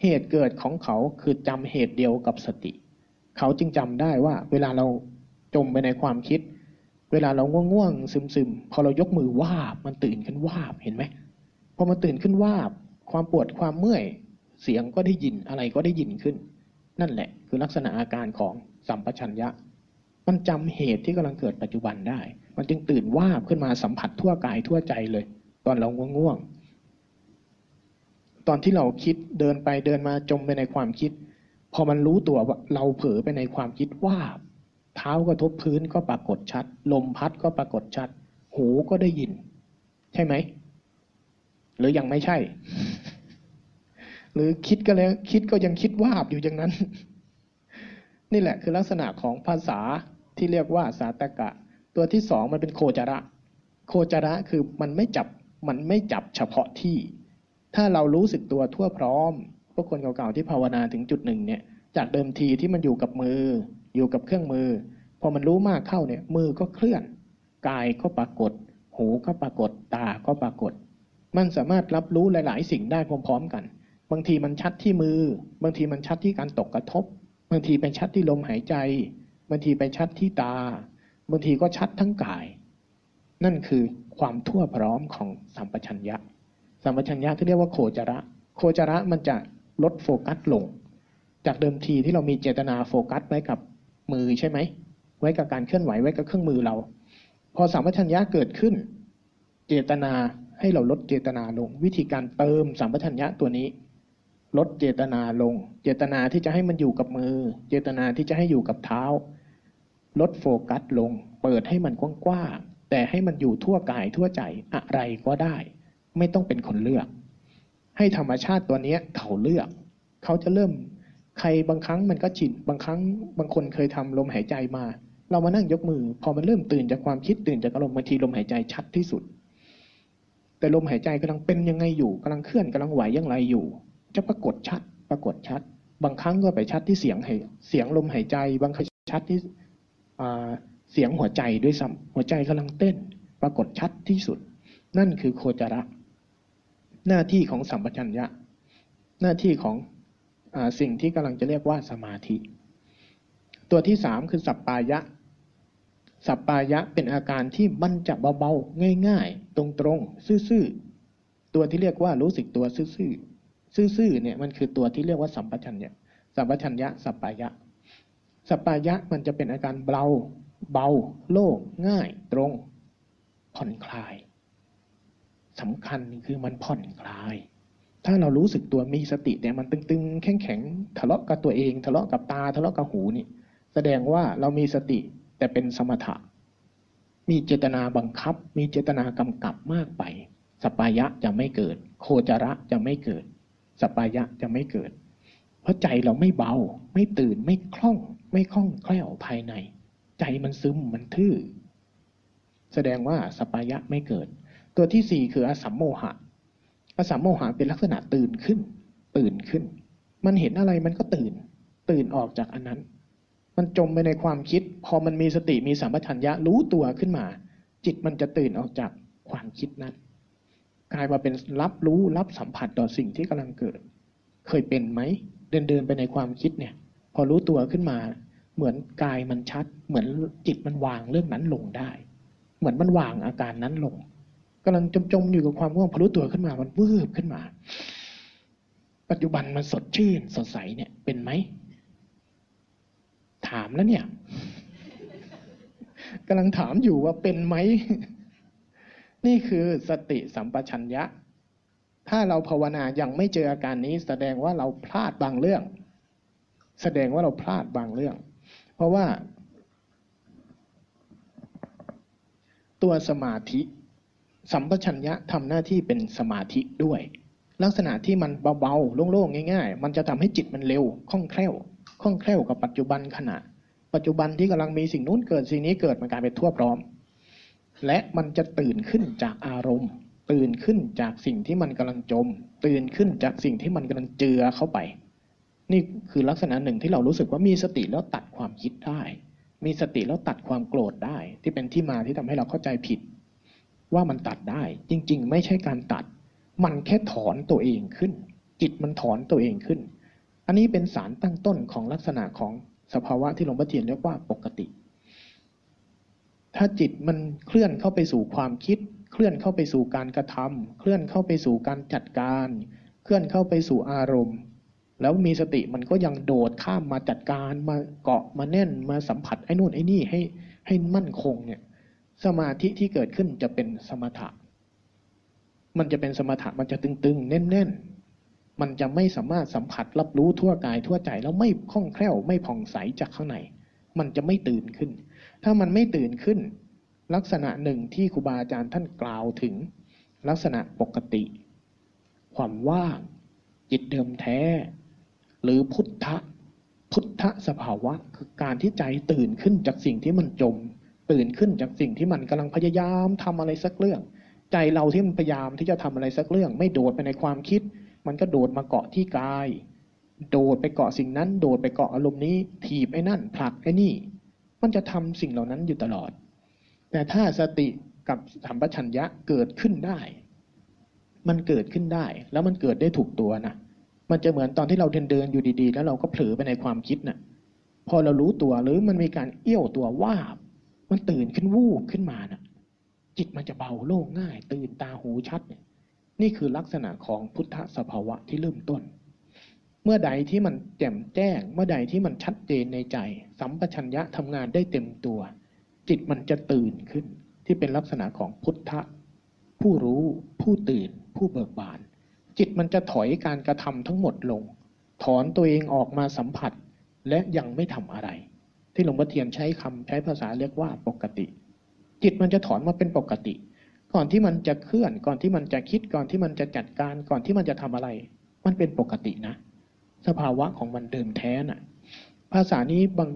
Speaker 2: เหตุเกิดของเขาคือจำเหตุเดียวกับสติ เขาจึงจำได้ว่า เวลาเราจมไปในความคิด เวลาเราง่วงๆซึมๆพอเรายกมือวาบมันตื่นขึ้นวาบเห็นไหมพอมันตื่นขึ้นวาบ ความปวดความเมื่อยเสียงก็ได้ยินอะไรก็ได้ยินขึ้น นั่นแหละคือลักษณะอาการของสัมปชัญญะ มันจำเหตุที่กำลังเกิดปัจจุบันได้ มันจึงตื่นว่าบขึ้นมาสัมผัสทั่วกายทั่วใจเลย ตอนเราง่วงๆตอนที่เราคิดเดินไปเดินมาจมไปในความคิด พอมันรู้ตัวว่าเราเผลอไปในความคิดว่าบเท้ากระทบพื้นก็ปรากฏชัด ลมพัดก็ปรากฏชัด หูก็ได้ยิน ใช่ไหม หรือยังไม่ใช่ หรือคิดก็แล้ว คิดก็ยังคิดว่าบอยู่อย่างนั้น นี่แหละคือลักษณะของภาษาที่เรียกว่าสาตกะ ตัวที่สองมันเป็นโคจระ โคจระคือมันไม่จับมันไม่จับเฉพาะที่ ถ้าเรารู้สึกตัวทั่วพร้อม พวกคนเก่าๆที่ภาวนาถึงจุดหนึ่งเนี่ยจากเดิมทีที่มันอยู่กับมือ อยู่กับเครื่องมือ พอมันรู้มากเข้าเนี่ยมือก็เคลื่อน กายก็ปรากฏ หูก็ปรากฏ ตาก็ปรากฏ มันสามารถรับรู้หลาย ๆ สิ่งได้พร้อมๆกัน บางทีมันชัดที่มือ บางทีมันชัดที่การตกกระทบ บางทีเป็นชัดที่ลมหายใจ บางทีไปชัดที่ตา บางทีก็ชัดทั้งกาย นั่นคือความทั่วพร้อมของสัมปชัญญะ สัมปชัญญะที่เรียกว่าโคจระ โคจระมันจะลดโฟกัสลง จากเดิมทีที่เรามีเจตนาโฟกัสไว้กับมือใช่ไหม ไว้กับการเคลื่อนไหวไว้กับเครื่องมือเรา พอสัมปชัญญะเกิดขึ้น เจตนาให้เราลดเจตนาลง วิธีการเติมสัมปชัญญะตัวนี้ ลดเจตนาลง เจตนาที่จะให้มันอยู่กับมือ เจตนาที่จะให้อยู่กับเท้า ลดโฟกัสลง เปิดให้มันกว้างๆแต่ให้มันอยู่ทั่วกายทั่วใจอะไรก็ได้ ไม่ต้องเป็นคนเลือก ให้ธรรมชาติตัวนี้เขาเลือก เขาจะเริ่มใครบางครั้งมันก็จิตบางครั้งบางคนเคยทำลมหายใจมา เรามานั่งยกมือ พอมันเริ่มตื่นจากความคิดตื่นจากอารมณ์บางทีลมหายใจชัดที่สุด แต่ลมหายใจกำลังเป็นยังไงอยู่กำลังเคลื่อนกำลังไหวยังไงอยู่ จะปรากฏชัด ปรากฏชัด บางครั้งก็ไปชัดที่เสียงเสียงลมหายใจ บางครั้งชัดที่ เสียงหัวใจด้วยซ้ำหัวใจกำลังเต้น ปรากฏชัดที่สุด นั่นคือโคจระ หน้าที่ของสัมปชัญญะ หน้าที่ของอสิ่งที่กำลังจะเรียกว่าสมาธิ ตัวที่สามคือสัปปายะ สัปปายะเป็นอาการที่มันจะเบาๆ ง่ายๆ ตรงๆ ซื่อๆ ตัวที่เรียกว่ารู้สึกตัวซื่อๆ ซื่อๆ เนี่ยมันคือตัวที่เรียกว่าสัมปชัญญะ สัมปชัญญะ สัปปายะ สัปปายะมันจะเป็นอาการเบา เบา โล่ง ง่าย ตรง ผ่อนคลายสำคัญคือมันผ่อนคลาย ถ้าเรารู้สึกตัวมีสติแต่มันตึงๆ แข็งๆ ทะเลาะกับตัวเอง ทะเลาะกับตา ทะเลาะกับหูนี่ แสดงว่าเรามีสติแต่เป็นสมถะ มีเจตนาบังคับ มีเจตนากำกับมากไป สปายะจะไม่เกิด โคจระจะไม่เกิด สปายะจะไม่เกิด เพราะใจเราไม่เบา ไม่ตื่น ไม่คล่อง ไม่คล่องแคล่วภายใน ใจมันซึมมันทื่อ แสดงว่าสปายะไม่เกิด ตัวที่สี่คืออสัมโมหะ อสัมโมหะเป็นลักษณะตื่นขึ้น ตื่นขึ้น มันเห็นอะไรมันก็ตื่น ตื่นออกจากอันนั้น มันจมไปในความคิด พอมันมีสติมีสัมปชัญญะรู้ตัวขึ้นมา จิตมันจะตื่นออกจากความคิดนั้นกลายมาเป็นรับรู้รับสัมผัสต่อสิ่งที่กำลังเกิด เคยเป็นไหม เดินเดินไปในความคิดเนี่ย พอรู้ตัวขึ้นมา เหมือนกายมันชัด เหมือนจิตมันวางเรื่องนั้นลงได้ เหมือนมันวางอาการนั้นลงกำลังจมจมอยู่กับความง่วงพอรู้ตัวขึ้นมามันวืบขึ้นมา ปัจจุบันมันสดชื่นสดใสเนี่ยเป็นไหมถามแล้วเนี่ยกำลังถามอยู่ว่าเป็นไหม นี่คือสติสัมปชัญญะ ถ้าเราภาวนายังไม่เจออาการนี้แสดงว่าเราพลาดบางเรื่อง แสดงว่าเราพลาดบางเรื่อง เพราะว่า ตัวสมาธิ สัมปชัญญะทำหน้าที่เป็นสมาธิด้วย ลักษณะที่มันเบาๆโล่งๆ ง่าย ๆ มันจะทำให้จิตมันเร็วคล่องแคล่วคล่องแคล่วกับปัจจุบันขณะ ปัจจุบันที่กำลังมีสิ่งนู้นเกิดสิ่งนี้เกิดมันกลายเป็นทั่วพร้อม และมันจะตื่นขึ้นจากอารมณ์ ตื่นขึ้นจากสิ่งที่มันกำลังจม ตื่นขึ้นจากสิ่งที่มันกำลังเจือเข้าไป นี่คือลักษณะหนึ่งที่เรารู้สึกว่ามีสติแล้วตัดความคิดได้ มีสติแล้วตัดความโกรธได้ ที่เป็นที่มาที่ทำให้เราเข้าใจผิด ว่ามันตัดได้ จริง ๆ ไม่ใช่การตัด มันแค่ถอนตัวเองขึ้น จิตมันถอนตัวเองขึ้น อันนี้เป็นสารตั้งต้นของลักษณะของสภาวะที่หลวงพ่อเทียนเรียกว่าปกติ ถ้าจิตมันเคลื่อนเข้าไปสู่ความคิด เคลื่อนเข้าไปสู่การกระทำเคลื่อนเข้าไปสู่การจัดการ เคลื่อนเข้าไปสู่อารมณ์ แล้วมีสติมันก็ยังโดดข้ามมาจัดการมาเกาะมาแน่นมาสัมผัสไอ้นู่นไอ้นี่ให้ให้มั่นคงเนี่ย สมาธิที่เกิดขึ้นจะเป็นสมถะ มันจะเป็นสมถะมันจะตึงๆ แน่นๆ มันจะไม่สามารถสัมผัสรับรู้ทั่วกายทั่วใจแล้วไม่คล่องแคล่วไม่ผ่องใสจากข้างในมันจะไม่ตื่นขึ้น ถ้ามันไม่ตื่นขึ้น ลักษณะหนึ่งที่ครูบาอาจารย์ท่านกล่าวถึง ลักษณะปกติ ความว่างจิตเดิมแท้ หรือพุทธะพุทธสภาวะคือการที่ใจตื่นขึ้นจากสิ่งที่มันจม ตื่นขึ้นจากสิ่งที่มันกำลังพยายามทำอะไรสักเรื่อง ใจเราที่มันพยายามที่จะทำอะไรสักเรื่อง ไม่โดดไปในความคิด มันก็โดดมาเกาะที่กาย โดดไปเกาะสิ่งนั้น โดดไปเกาะอารมณ์นี้ ถีบไอ้นั่นผลักไอ้นี่ มันจะทำสิ่งเหล่านั้นอยู่ตลอด แต่ถ้าสติกับสัมปชัญญะเกิดขึ้นได้ มันเกิดขึ้นได้ แล้วมันเกิดได้ถูกตัวนะ มันจะเหมือนตอนที่เราเดินเดินอยู่ดีๆ แล้วเราก็เผลอไปในความคิดนะ่ะพอเรารู้ตัวหรือมันมีการเอี้ยวตัวว่าบมันตื่นขึ้นวูบขึ้นมานะ่ะ จิตมันจะเบาโล่งง่าย ตื่นตาหูชัดเนี่ยนี่คือลักษณะของพุทธสภาวะที่เริ่มต้น เมื่อใดที่มันแจ่มแจ้ง เมื่อใดที่มันชัดเจนในใจ สัมปชัญญะทำงานได้เต็มตัว จิตมันจะตื่นขึ้น ที่เป็นลักษณะของพุทธผู้รู้ ผู้ตื่น ผู้เบิกบาน จิตมันจะถอยการกระทำทั้งหมดลง ถอนตัวเองออกมาสัมผัส และยังไม่ทำอะไร ที่หลวงพ่อเทียนใช้คำใช้ภาษาเรียกว่าปกติ จิตมันจะถอนมาเป็นปกติ ก่อนที่มันจะเคลื่อน ก่อนที่มันจะคิดก่อนที่มันจะจัดการก่อนที่มันจะทำอะไร มันเป็นปกตินะ สภาวะของมันเดิมแท้น่ะ ภาษานี้บาง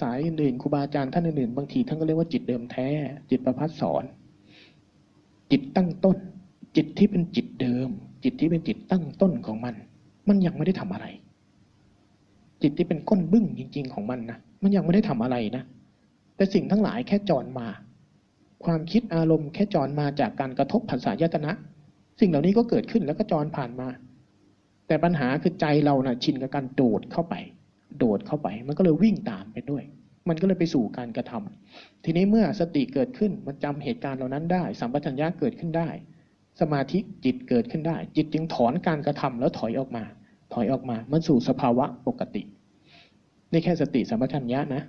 Speaker 2: สายอื่นครูบาอาจารย์ท่านอื่นๆบางทีท่านก็เรียกว่าจิตเดิมแท้ จิตประพัดสอน จิตตั้งต้น จิตที่เป็นจิตเดิม จิตที่เป็นจิตตั้งต้นของมัน มันยังไม่ได้ทำอะไร จิตที่เป็นก้นบึ้งจริง ๆ ของมันนะมันยังไม่ได้ทำอะไรนะ แต่สิ่งทั้งหลายแค่จรมา ความคิดอารมณ์แค่จรมาจากการกระทบผัสสะยตนะ สิ่งเหล่านี้ก็เกิดขึ้นแล้วก็จรผ่านมา แต่ปัญหาคือใจเรานะ่ะชินกับการโดดเข้าไป โดดเข้าไป มันก็เลยวิ่งตามไปด้วย มันก็เลยไปสู่การกระทำทีนี้เมื่อสติเกิดขึ้นมันจำเหตุการณ์เหล่านั้นได้ สัมปชัญญะเกิดขึ้นได้ สมาธิจิตเกิดขึ้นได้ จิตจึงถอนการกระทำแล้วถอยออกมา ถอยออกมา มันสู่สภาวะปกติ นี่แค่สติสัมปชัญญะนะ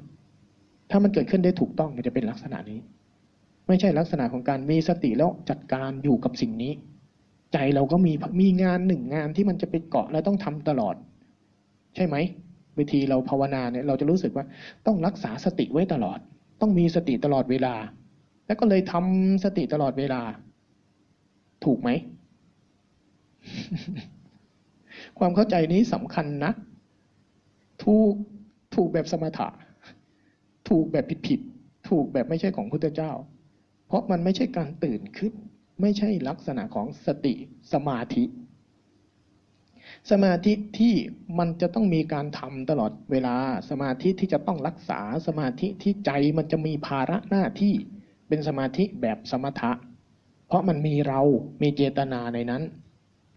Speaker 2: ถ้ามันเกิดขึ้นได้ถูกต้องมันจะเป็นลักษณะนี้ ไม่ใช่ลักษณะของการมีสติแล้วจัดการอยู่กับสิ่งนี้ ใจเราก็มีมีงานหนึ่งงานที่มันจะไปเกาะแล้วต้องทำตลอด ใช่ไหมวิธีเราภาวนาเนี่ยเราจะรู้สึกว่าต้องรักษาสติไว้ตลอด ต้องมีสติตลอดเวลา แล้วก็เลยทำสติตลอดเวลา ถูกไหม ความเข้าใจนี้สำคัญนะ ถูกถูกแบบสมถะ ถูกแบบผิดผิดถูกแบบไม่ใช่ของพุทธเจ้า เพราะมันไม่ใช่การตื่นขึ้น ไม่ใช่ลักษณะของสติสมาธิ สมาธิที่มันจะต้องมีการทำตลอดเวลา สมาธิที่จะต้องรักษาสมาธิที่ใจมันจะมีภาระหน้าที่เป็นสมาธิแบบสมถะ เพราะมันมีเรามีเจตนาในนั้น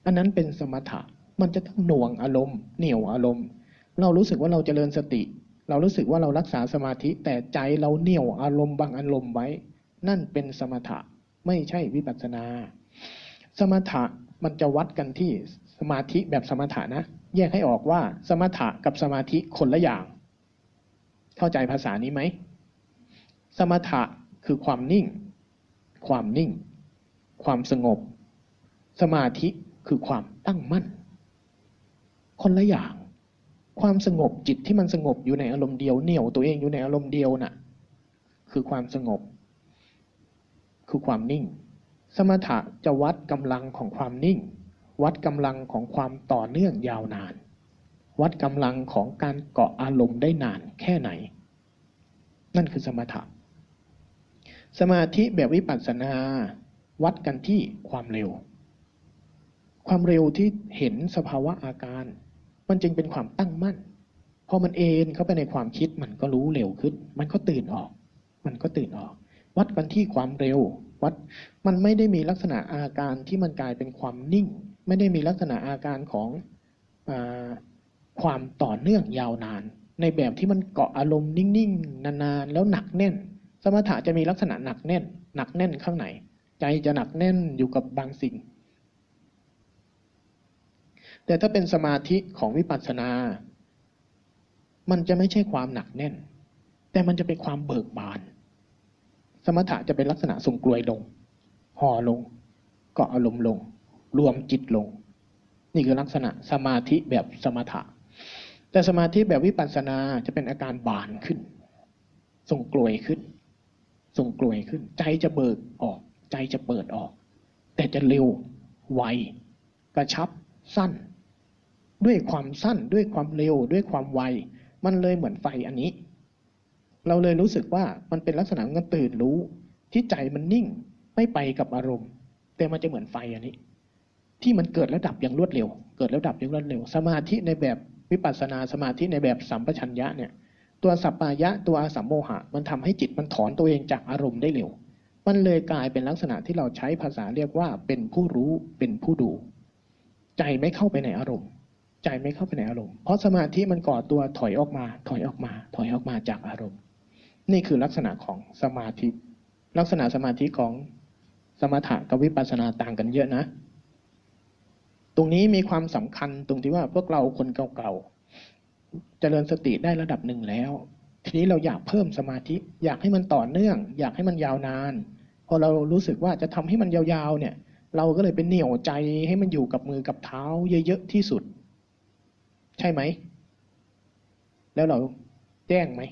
Speaker 2: อันนั้นเป็นสมถะ มันจะต้องหน่วงอารมณ์ เหนี่ยวอารมณ์ เรารู้สึกว่าเราจเจริญสติ เรารู้สึกว่าเรารักษาสมาธิแต่ใจเราเหนี่ยวอารมณ์บางอารมณ์ไว้ นั่นเป็นสมถะไม่ใช่วิปัสสนา สมถะมันจะวัดกันที่สมาธิแบบสมถะนะ แยกให้ออกว่าสมถะกับสมาธิคนละอย่าง เข้าใจภาษานี้ไหม สมถะคือความนิ่ง ความนิ่ง ความสงบ สมาธิคือความตั้งมั่น คนละอย่าง ความสงบจิตที่มันสงบอยู่ในอารมณ์เดียวเหนี่ยวตัวเองอยู่ในอารมณ์เดียวน่ะ คือความสงบ คือความนิ่ง สมถะจะวัดกำลังของความนิ่ง วัดกำลังของความต่อเนื่องยาวนาน วัดกำลังของการเกาะอารมณ์ได้นานแค่ไหน นั่นคือสมถะ สมาธิแบบวิปัสสนา วัดกันที่ความเร็ว ความเร็วที่เห็นสภาวะอาการ มันจึงเป็นความตั้งมั่น พอมันเอนเข้าไปในความคิดมันก็รู้เร็วขึ้น มันก็ตื่นออก มันก็ตื่นออก วัดกันที่ความเร็ว วัด มันไม่ได้มีลักษณะอาการที่มันกลายเป็นความนิ่ง ไม่ได้มีลักษณะอาการของอความต่อเนื่องยาวนาน ในแบบที่มันเกาะอารมณ์นิ่งๆ นานๆ แล้วหนักแน่น สมถะจะมีลักษณะหนักแน่น หนักแน่นข้างใน ใจจะหนักแน่นอยู่กับบางสิ่ง แต่ถ้าเป็นสมาธิของวิปัสสนา มันจะไม่ใช่ความหนักแน่น แต่มันจะเป็นความเบิกบาน สมถะจะเป็นลักษณะทรงกลวยลง ห่อลง เกาะอารมณ์ลง รวมจิตลง นี่คือลักษณะสมาธิแบบสมถะ แต่สมาธิแบบวิปัสสนาจะเป็นอาการบานขึ้นทรงกลวยขึ้นทรงกลวยขึ้น ใจจะเบิกออก ใจจะเปิดออก แต่จะเร็ว ไว กระชับ สั้น ด้วยความสั้นด้วยความเร็วด้วยความไว มันเลยเหมือนไฟอันนี้ เราเลยรู้สึกว่ามันเป็นลักษณะของการตื่นรู้ ที่ใจมันนิ่งไม่ไปกับอารมณ์ แต่มันจะเหมือนไฟอันนี้ ที่มันเกิดระดับอย่างรวดเร็ว เกิดระดับอย่างรวดเร็ว สมาธิในแบบวิปัสสนาสมาธิในแบบสัมปชัญญะเนี่ยตัวสัปปายะตัวอาสัมโมหะ มันทำให้จิตมันถอนตัวเองจากอารมณ์ได้เร็ว มันเลยกลายเป็นลักษณะที่เราใช้ภาษาเรียกว่าเป็นผู้รู้เป็นผู้ดู ใจไม่เข้าไปในอารมณ์ ใจไม่เข้าไปในอารมณ์ เพราะสมาธิมันก่อตัวถอยออกมา ถอยออกมา ถอยออกมาจากอารมณ์ นี่คือลักษณะของสมาธิ ลักษณะสมาธิของสมถะกับวิปัสสนาต่างกันเยอะนะ ตรงนี้มีความสำคัญตรงที่ว่าพวกเราคนเก่าๆเจริญสติได้ระดับหนึ่งแล้ว ทีนี้เราอยากเพิ่มสมาธิ อยากให้มันต่อเนื่อง อยากให้มันยาวนาน พอเรารู้สึกว่าจะทำให้มันยาวๆเนี่ย เราก็เลยเป็นเหนี่ยวใจให้มันอยู่กับมือกับเท้าเยอะๆที่สุด ใช่ไหม แล้วเราแจ้งไหม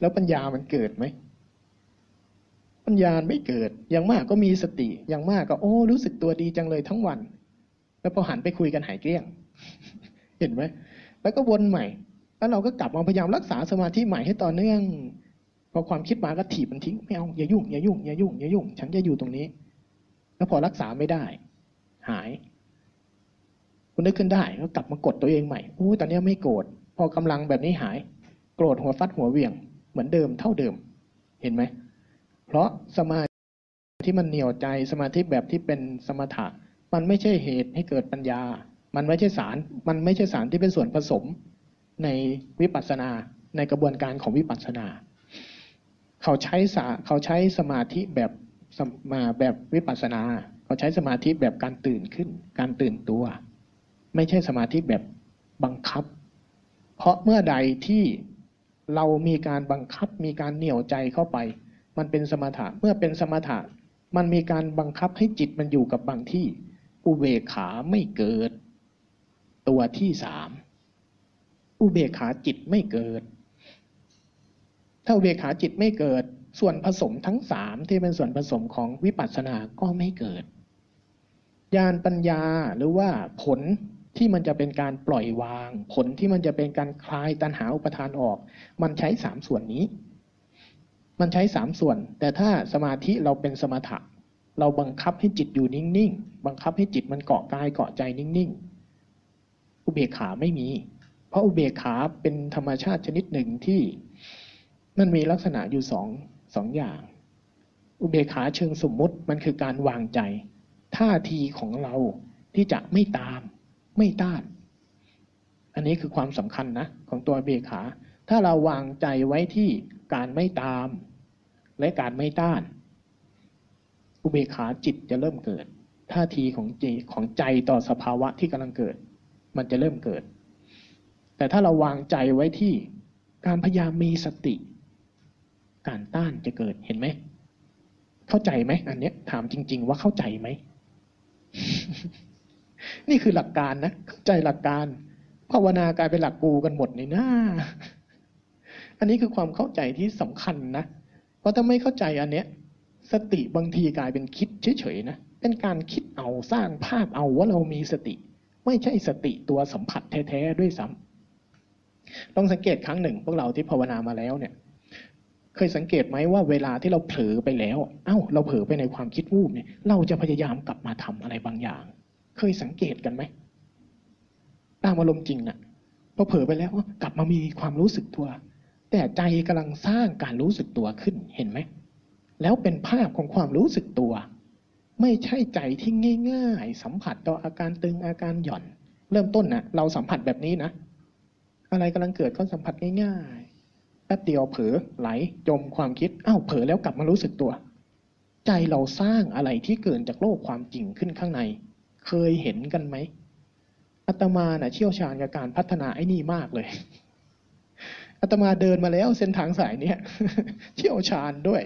Speaker 2: แล้วปัญญามันเกิดไหม ปัญญาไม่เกิด อย่างมากก็มีสติ อย่างมากก็ โอ้ รู้สึกตัวดีจังเลยทั้งวัน แล้วพอหันไปคุยกันหายเกลี้ยง เห็นไหม แล้วก็วนใหม่ แล้วเราก็กลับมาพยายามรักษาสมาธิใหม่ให้ต่อเนื่อง พอความคิดมาก็ถีบมันทิ้งไม่เอาอย่ายุ่งอย่ายุ่งอย่ายุ่งอย่ายุ่ง ฉันจะอยู่ตรงนี้ แล้วพอรักษาไม่ได้ หาย คุณนึกขึ้นได้ก็กลับมากดตัวเองใหม่โอ้ตอนนี้ไม่โกรธพอกำลังแบบนี้หาย โกรธหัวฟัดหัวเวียง เหมือนเดิมเท่าเดิม เห็นไหม เพราะสมาธิที่มันเหนี่ยวใจสมาธิแบบที่เป็นสมถะ มันไม่ใช่เหตุให้เกิดปัญญา มันไม่ใช่สาร มันไม่ใช่สารที่เป็นส่วนผสมในวิปัสสนาในกระบวนการของวิปัสสนา เขาใช้สาเขาใช้สมาธิแบบสมาแบบวิปัสสนา เขาใช้สมาธิแบบการตื่นขึ้น การตื่นตัว ไม่ใช่สมาธิแบบบังคับ เพราะเมื่อใดที่เรามีการบังคับมีการเหนี่ยวใจเข้าไป มันเป็นสมถะเมื่อเป็นสมถะมันมีการบังคับให้จิตมันอยู่กับบางที่อุเบกขาไม่เกิด ตัวที่สามอุเบกขาจิตไม่เกิด ถ้าอุเบกขาจิตไม่เกิด ส่วนผสมทั้งสามที่เป็นส่วนผสมของวิปัสสนาก็ไม่เกิดญาณปัญญาหรือว่าผลที่มันจะเป็นการปล่อยวาง ผลที่มันจะเป็นการคลายตัณหาอุปทานออก มันใช้สามส่วนนี้ มันใช้สามส่วน แต่ถ้าสมาธิเราเป็นสมถะ เราบังคับให้จิตอยู่นิ่งๆบังคับให้จิตมันเกาะกายเกาะใจนิ่งๆอุเบกขาไม่มี เพราะอุเบกขาเป็นธรรมชาติชนิดหนึ่งที่ มันมีลักษณะอยู่สองสองอย่าง อุเบกขาเชิงสมมุติมันคือการวางใจ ท่าทีของเราที่จะไม่ตาม ไม่ต้าน อันนี้คือความสำคัญนะ ของตัวอุเบกขา ถ้าเราวางใจไว้ที่การไม่ตาม และการไม่ต้าน อุเบกขาจิตจะเริ่มเกิด ท่าทีของใจของใจต่อสภาวะที่กำลังเกิด มันจะเริ่มเกิด แต่ถ้าเราวางใจไว้ที่การพยายามมีสติ การต้านจะเกิดเห็นไหม เข้าใจไหมอันเนี้ย ถามจริง ๆ ว่าเข้าใจไหม นี่คือหลักการนะเข้าใจหลักการภาวนากลายเป็นหลักกูกันหมดในหน้า อันนี้คือความเข้าใจที่สำคัญนะเพราะถ้าไม่เข้าใจอันเนี้ย สติบางทีกลายเป็นคิดเฉยๆนะเป็นการคิดเอาสร้างภาพเอาว่าเรามีสติ ไม่ใช่สติตัวสัมผัสแท้ๆด้วยซ้ำลองสังเกตครั้งหนึ่งพวกเราที่ภาวนามาแล้วเนี่ย เคยสังเกตไหมว่าเวลาที่เราเผลอไปแล้ว เอ้า เราเผลอไปในความคิดวูบเนี่ย เราจะพยายามกลับมาทำอะไรบางอย่าง เคยสังเกตกันไหมตามอารมณ์จริงนะ่ะพอเผลอไปแล้วกลับมามีความรู้สึกตัว แต่ใจกำลังสร้างการรู้สึกตัวขึ้นเห็นไหม แล้วเป็นภาพของความรู้สึกตัว ไม่ใช่ใจที่ง่าย ๆ สัมผัสต่ออาการตึงอาการหย่อน เริ่มต้นนะเราสัมผัสแบบนี้นะ อะไรกำลังเกิดก็สัมผัสง่ายๆ ป๊บเดียวเผลอไหลจมความคิดอ้าวเผลอแล้วกลับมารู้สึกตัว ใจเราสร้างอะไรที่เกินจากโลกความจริงขึ้นข้างใน เคยเห็นกันไหมอาตมาน่ะเชี่ยวชาญกับการพัฒนาไอ้นี่มากเลยอาตมาเดินมาแล้วเส้นทางสายเนี้ยเชี่ยวชาญด้วย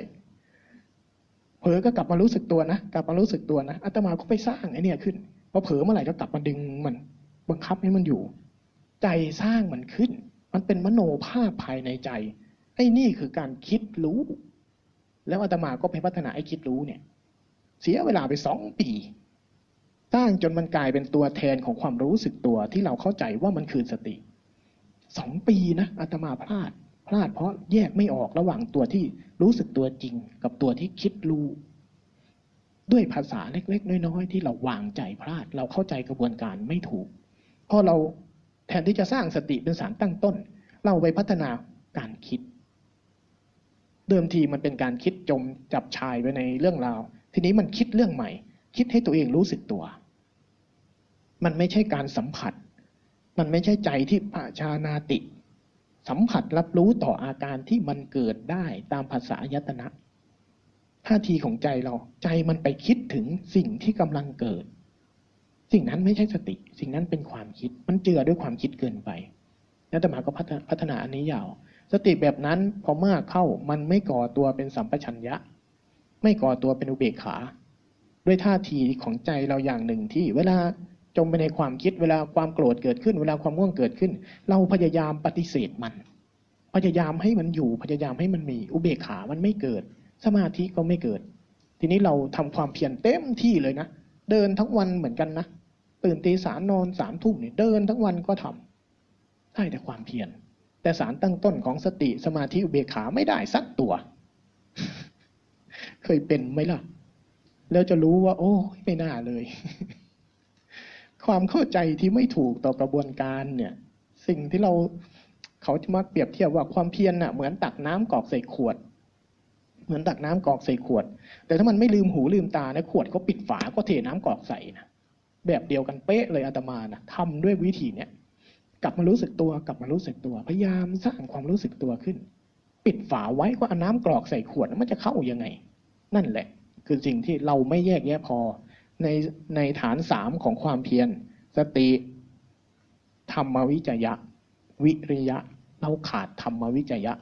Speaker 2: เผลอก็กลับมารู้สึกตัวนะกลับมารู้สึกตัวนะอาตมาก็ไปสร้างไอ้นี่ขึ้นพอเผลอเมื่อไหร่ก็กลับมาดึงมัน บังคับให้มันอยู่ ใจสร้างมันขึ้น มันเป็นมโนภาพภายในใจ ไอ้นี่คือการคิดรู้ แล้วอาตมาก็ไปพัฒนาไอ้คิดรู้เนี่ย เสียเวลาไปสองปีสร้างจนมันกลายเป็นตัวแทนของความรู้สึกตัวที่เราเข้าใจว่ามันคือสติสองปีนะอาตมาพลาด พลาดเพราะแยกไม่ออกระหว่างตัวที่รู้สึกตัวจริง กับตัวที่คิดรู้ ด้วยภาษาเล็กๆ น้อยๆ ที่เราวางใจพลาด เราเข้าใจกระบวนการไม่ถูกพอเรา แทนที่จะสร้างสติเป็นสารตั้งต้น เราไปพัฒนาการคิด เดิมทีมันเป็นการคิดจมจับชายไปในเรื่องราว ทีนี้มันคิดเรื่องใหม่ คิดให้ตัวเองรู้สึกตัว มันไม่ใช่การสัมผัส มันไม่ใช่ใจที่ปชานาติ สัมผัสรับรู้ต่ออาการที่มันเกิดได้ตามภาษายตนะท่าทีของใจเราใจมันไปคิดถึงสิ่งที่กำลังเกิด สิ่งนั้นไม่ใช่สติ สิ่งนั้นเป็นความคิด มันเจือด้วยความคิดเกินไปนัตมาก็พัฒนาอันนี้ยาว สติแบบนั้นพอมากเข้ามันไม่ก่อตัวเป็นสัมปชัญญะ ไม่ก่อตัวเป็นอุเบกขา ด้วยท่าทีของใจเราอย่างหนึ่งที่เวลาจมไปในความคิดเวลาความโกรธเกิดขึ้น เวลาความง่วงเกิดขึ้น เราพยายามปฏิเสธมัน พยายามให้มันอยู่พยายามให้มันมีอุเบกขามันไม่เกิด สมาธิก็ไม่เกิด ทีนี้เราทำความเพียรเต็มที่เลยนะ เดินทั้งวันเหมือนกันนะตื่นตีสามนอนสามทุ่มเนี่ยเดินทั้งวันก็ทำได้แต่ความเพียรแต่สารตั้งต้นของสติสมาธิอุเบกขาไม่ได้สักตัว เคยเป็นไหมล่ะ แล้วจะรู้ว่า โอ้ไม่น่าเลย ความเข้าใจที่ไม่ถูกต่อกระบวนการเนี่ย สิ่งที่เราเขาจะมาเปรียบเทียบว่าความเพียรน่ะ เหมือนตักน้ำกอกใส่ขวด เหมือนตักน้ำกอกใส่ขวด แต่ถ้ามันไม่ลืมหูลืมตานะขวดก็ปิดฝาก็เทน้ำกอกใส่นะแบบเดียวกันเป๊ะเลยอาตมานะทำด้วยวิธีเนี้ยกลับมารู้สึกตัวกลับมารู้สึกตัว พยายามสร้างความรู้สึกตัวขึ้น ปิดฝาไว้ก็เอาน้ำกรอกใส่ขวดมันจะเข้ายังไง นั่นแหละ คือสิ่งที่เราไม่แยกแยะพอในในฐานสามของความเพียรสติธรรมวิจยะ วิริยะ เราขาดธรรมวิจยะ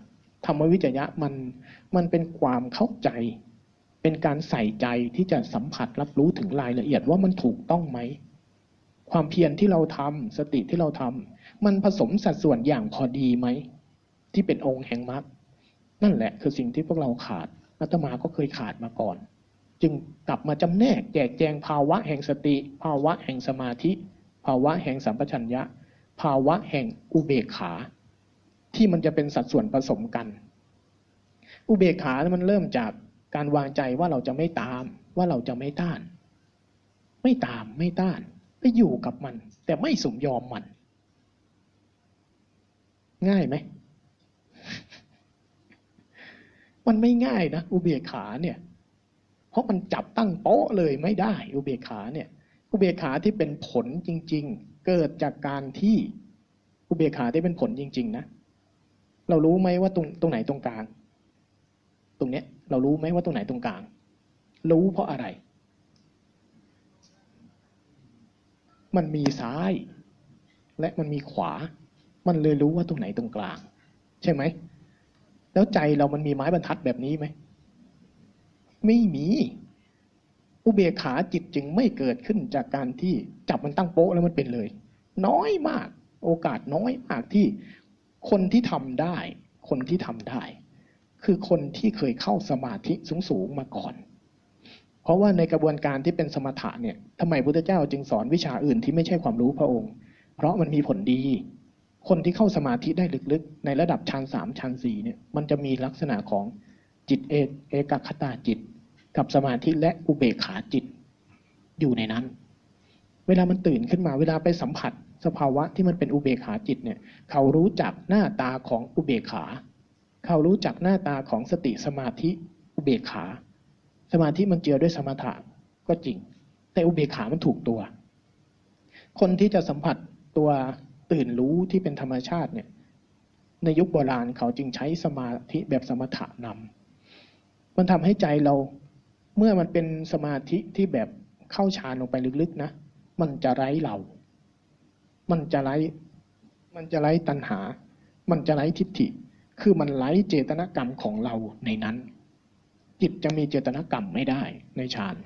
Speaker 2: ธรรมวิจยะมัน มันเป็นความเข้าใจ เป็นการใส่ใจที่จะสัมผัสรับรู้ถึงรายละเอียดว่ามันถูกต้องไหม ความเพียรที่เราทำสติที่เราทำมันผสมสัดส่วนอย่างพอดีไหม ที่เป็นองค์แห่งมรรคนั่นแหละคือสิ่งที่พวกเราขาดอาตมาก็เคยขาดมาก่อน จึงกลับมาจำแนกแจกแจงภาวะแห่งสติ ภาวะแห่งสมาธิ ภาวะแห่งสัมปชัญญะ ภาวะแห่งอุเบกขา ที่มันจะเป็นสัดส่วนผสมกัน อุเบกขามันเริ่มจากการวางใจว่าเราจะไม่ตาม ว่าเราจะไม่ต้าน ไม่ตามไม่ต้านไปอยู่กับมัน แต่ไม่สมยอมมัน ง่ายไหมมันไม่ง่ายนะอุเบกขาเนี่ย เพราะมันจับตั้งโป๊ะเลยไม่ได้ อุเบกขาเนี่ย อุเบกขาที่เป็นผลจริง ๆ เกิดจากการที่อุเบกขาที่เป็นผลจริง ๆ นะเรารู้ไหมว่าตรงตรงไหนตรงกลาง ตรงเนี้ยเรารู้ไหมว่าตรงไหนตรงกลาง รู้เพราะอะไร มันมีซ้าย และมันมีขวา มันเลยรู้ว่าตรงไหนตรงกลาง ใช่ไหม แล้วใจเรามันมีไม้บรรทัดแบบนี้ไหม ไม่มี อุเบกขาจิตจึงไม่เกิดขึ้นจากการที่จับมันตั้งโป๊ะแล้วมันเป็นเลย น้อยมาก โอกาสน้อยมากที่คนที่ทำได้ คนที่ทำได้ คือคนที่เคยเข้าสมาธิสูงๆมาก่อน เพราะว่าในกระบวนการที่เป็นสมถะเนี่ยทำไมพุทธเจ้าจึงสอนวิชาอื่นที่ไม่ใช่ความรู้พระองค์ เพราะมันมีผลดี คนที่เข้าสมาธิได้ลึกๆ ในระดับชั้นสามชั้นสี่เนี่ยมันจะมีลักษณะของจิตเอกเอกคตาจิต กับสมาธิและอุเบกขาจิต อยู่ในนั้น เวลามันตื่นขึ้นมาเวลาไปสัมผัส สภาวะที่มันเป็นอุเบกขาจิตเนี่ย เขารู้จักหน้าตาของอุเบกขา เขารู้จักหน้าตาของสติสมาธิอุเบกขา สมาธิมันเจือด้วยสมถะก็จริง แต่อุเบกขามันถูกตัว คนที่จะสัมผัสตัวตื่นรู้ที่เป็นธรรมชาติเนี่ย ในยุคโบราณเขาจึงใช้สมาธิแบบสมถะนำมันทำให้ใจเราเมื่อมันเป็นสมาธิที่แบบเข้าฌานลงไปลึกๆนะ มันจะไร้เรา มันจะไร้ มันจะไร้ตัณหา มันจะไร้ทิฏฐิ คือมันไร้เจตนากรรมของเราในนั้น จิตจะมีเจตนากรรมไม่ได้ในฌาน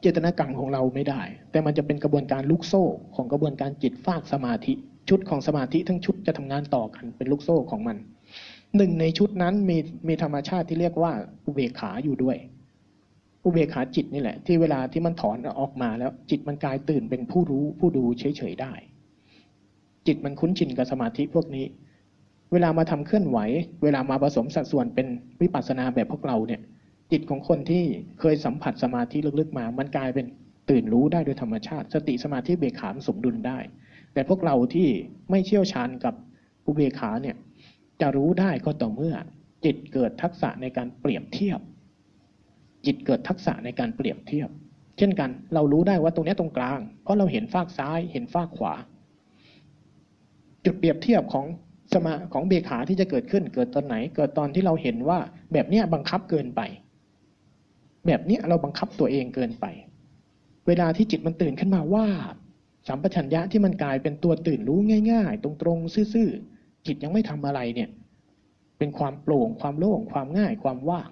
Speaker 2: เจตนากรรมของเราไม่ได้ แต่มันจะเป็นกระบวนการลูกโซ่ของกระบวนการจิตฟากสมาธิ ชุดของสมาธิทั้งชุดจะทำงานต่อกันเป็นลูกโซ่ของมันหนึ่งในชุดนั้นมีมีธรรมชาติที่เรียกว่าอุเบกขาอยู่ด้วย อุเบกขาจิตนี่แหละ ที่เวลาที่มันถอนออกมาแล้ว จิตมันกลายตื่นเป็นผู้รู้ผู้ดูเฉยๆได้ จิตมันคุ้นชินกับสมาธิพวกนี้ เวลามาทำเคลื่อนไหว เวลามาผสมสัดส่วนเป็นวิปัสสนาแบบพวกเราเนี่ย จิตของคนที่เคยสัมผัสสมาธิลึกๆมา มันกลายเป็นตื่นรู้ได้โดยธรรมชาติ สติสมาธิเบขามสมดุลได้ แต่พวกเราที่ไม่เชี่ยวชาญกับอุเบขาเนี่ยจะรู้ได้ก็ต่อเมื่อ จิตเกิดทักษะในการเปรียบเทียบ จิตเกิดทักษะในการเปรียบเทียบ เช่นกันเรารู้ได้ว่าตรงนี้ตรงกลาง เพราะเราเห็นฟากซ้าย เห็นฟากขวา จุดเปรียบเทียบของ สมาของเบขาที่จะเกิดขึ้นเกิดตอนไหน เกิดตอนที่เราเห็นว่า แบบนี้บังคับเกินไป แบบนี้เราบังคับตัวเองเกินไป เวลาที่จิตมันตื่นขึ้นมาว่าสัมปชัญญะที่มันกลายเป็นตัวตื่นรู้ง่าย ๆ ตรงๆซื่อๆจิตยังไม่ทำอะไรเนี่ย เป็นความโปร่งความโล่งความง่ายความว่าง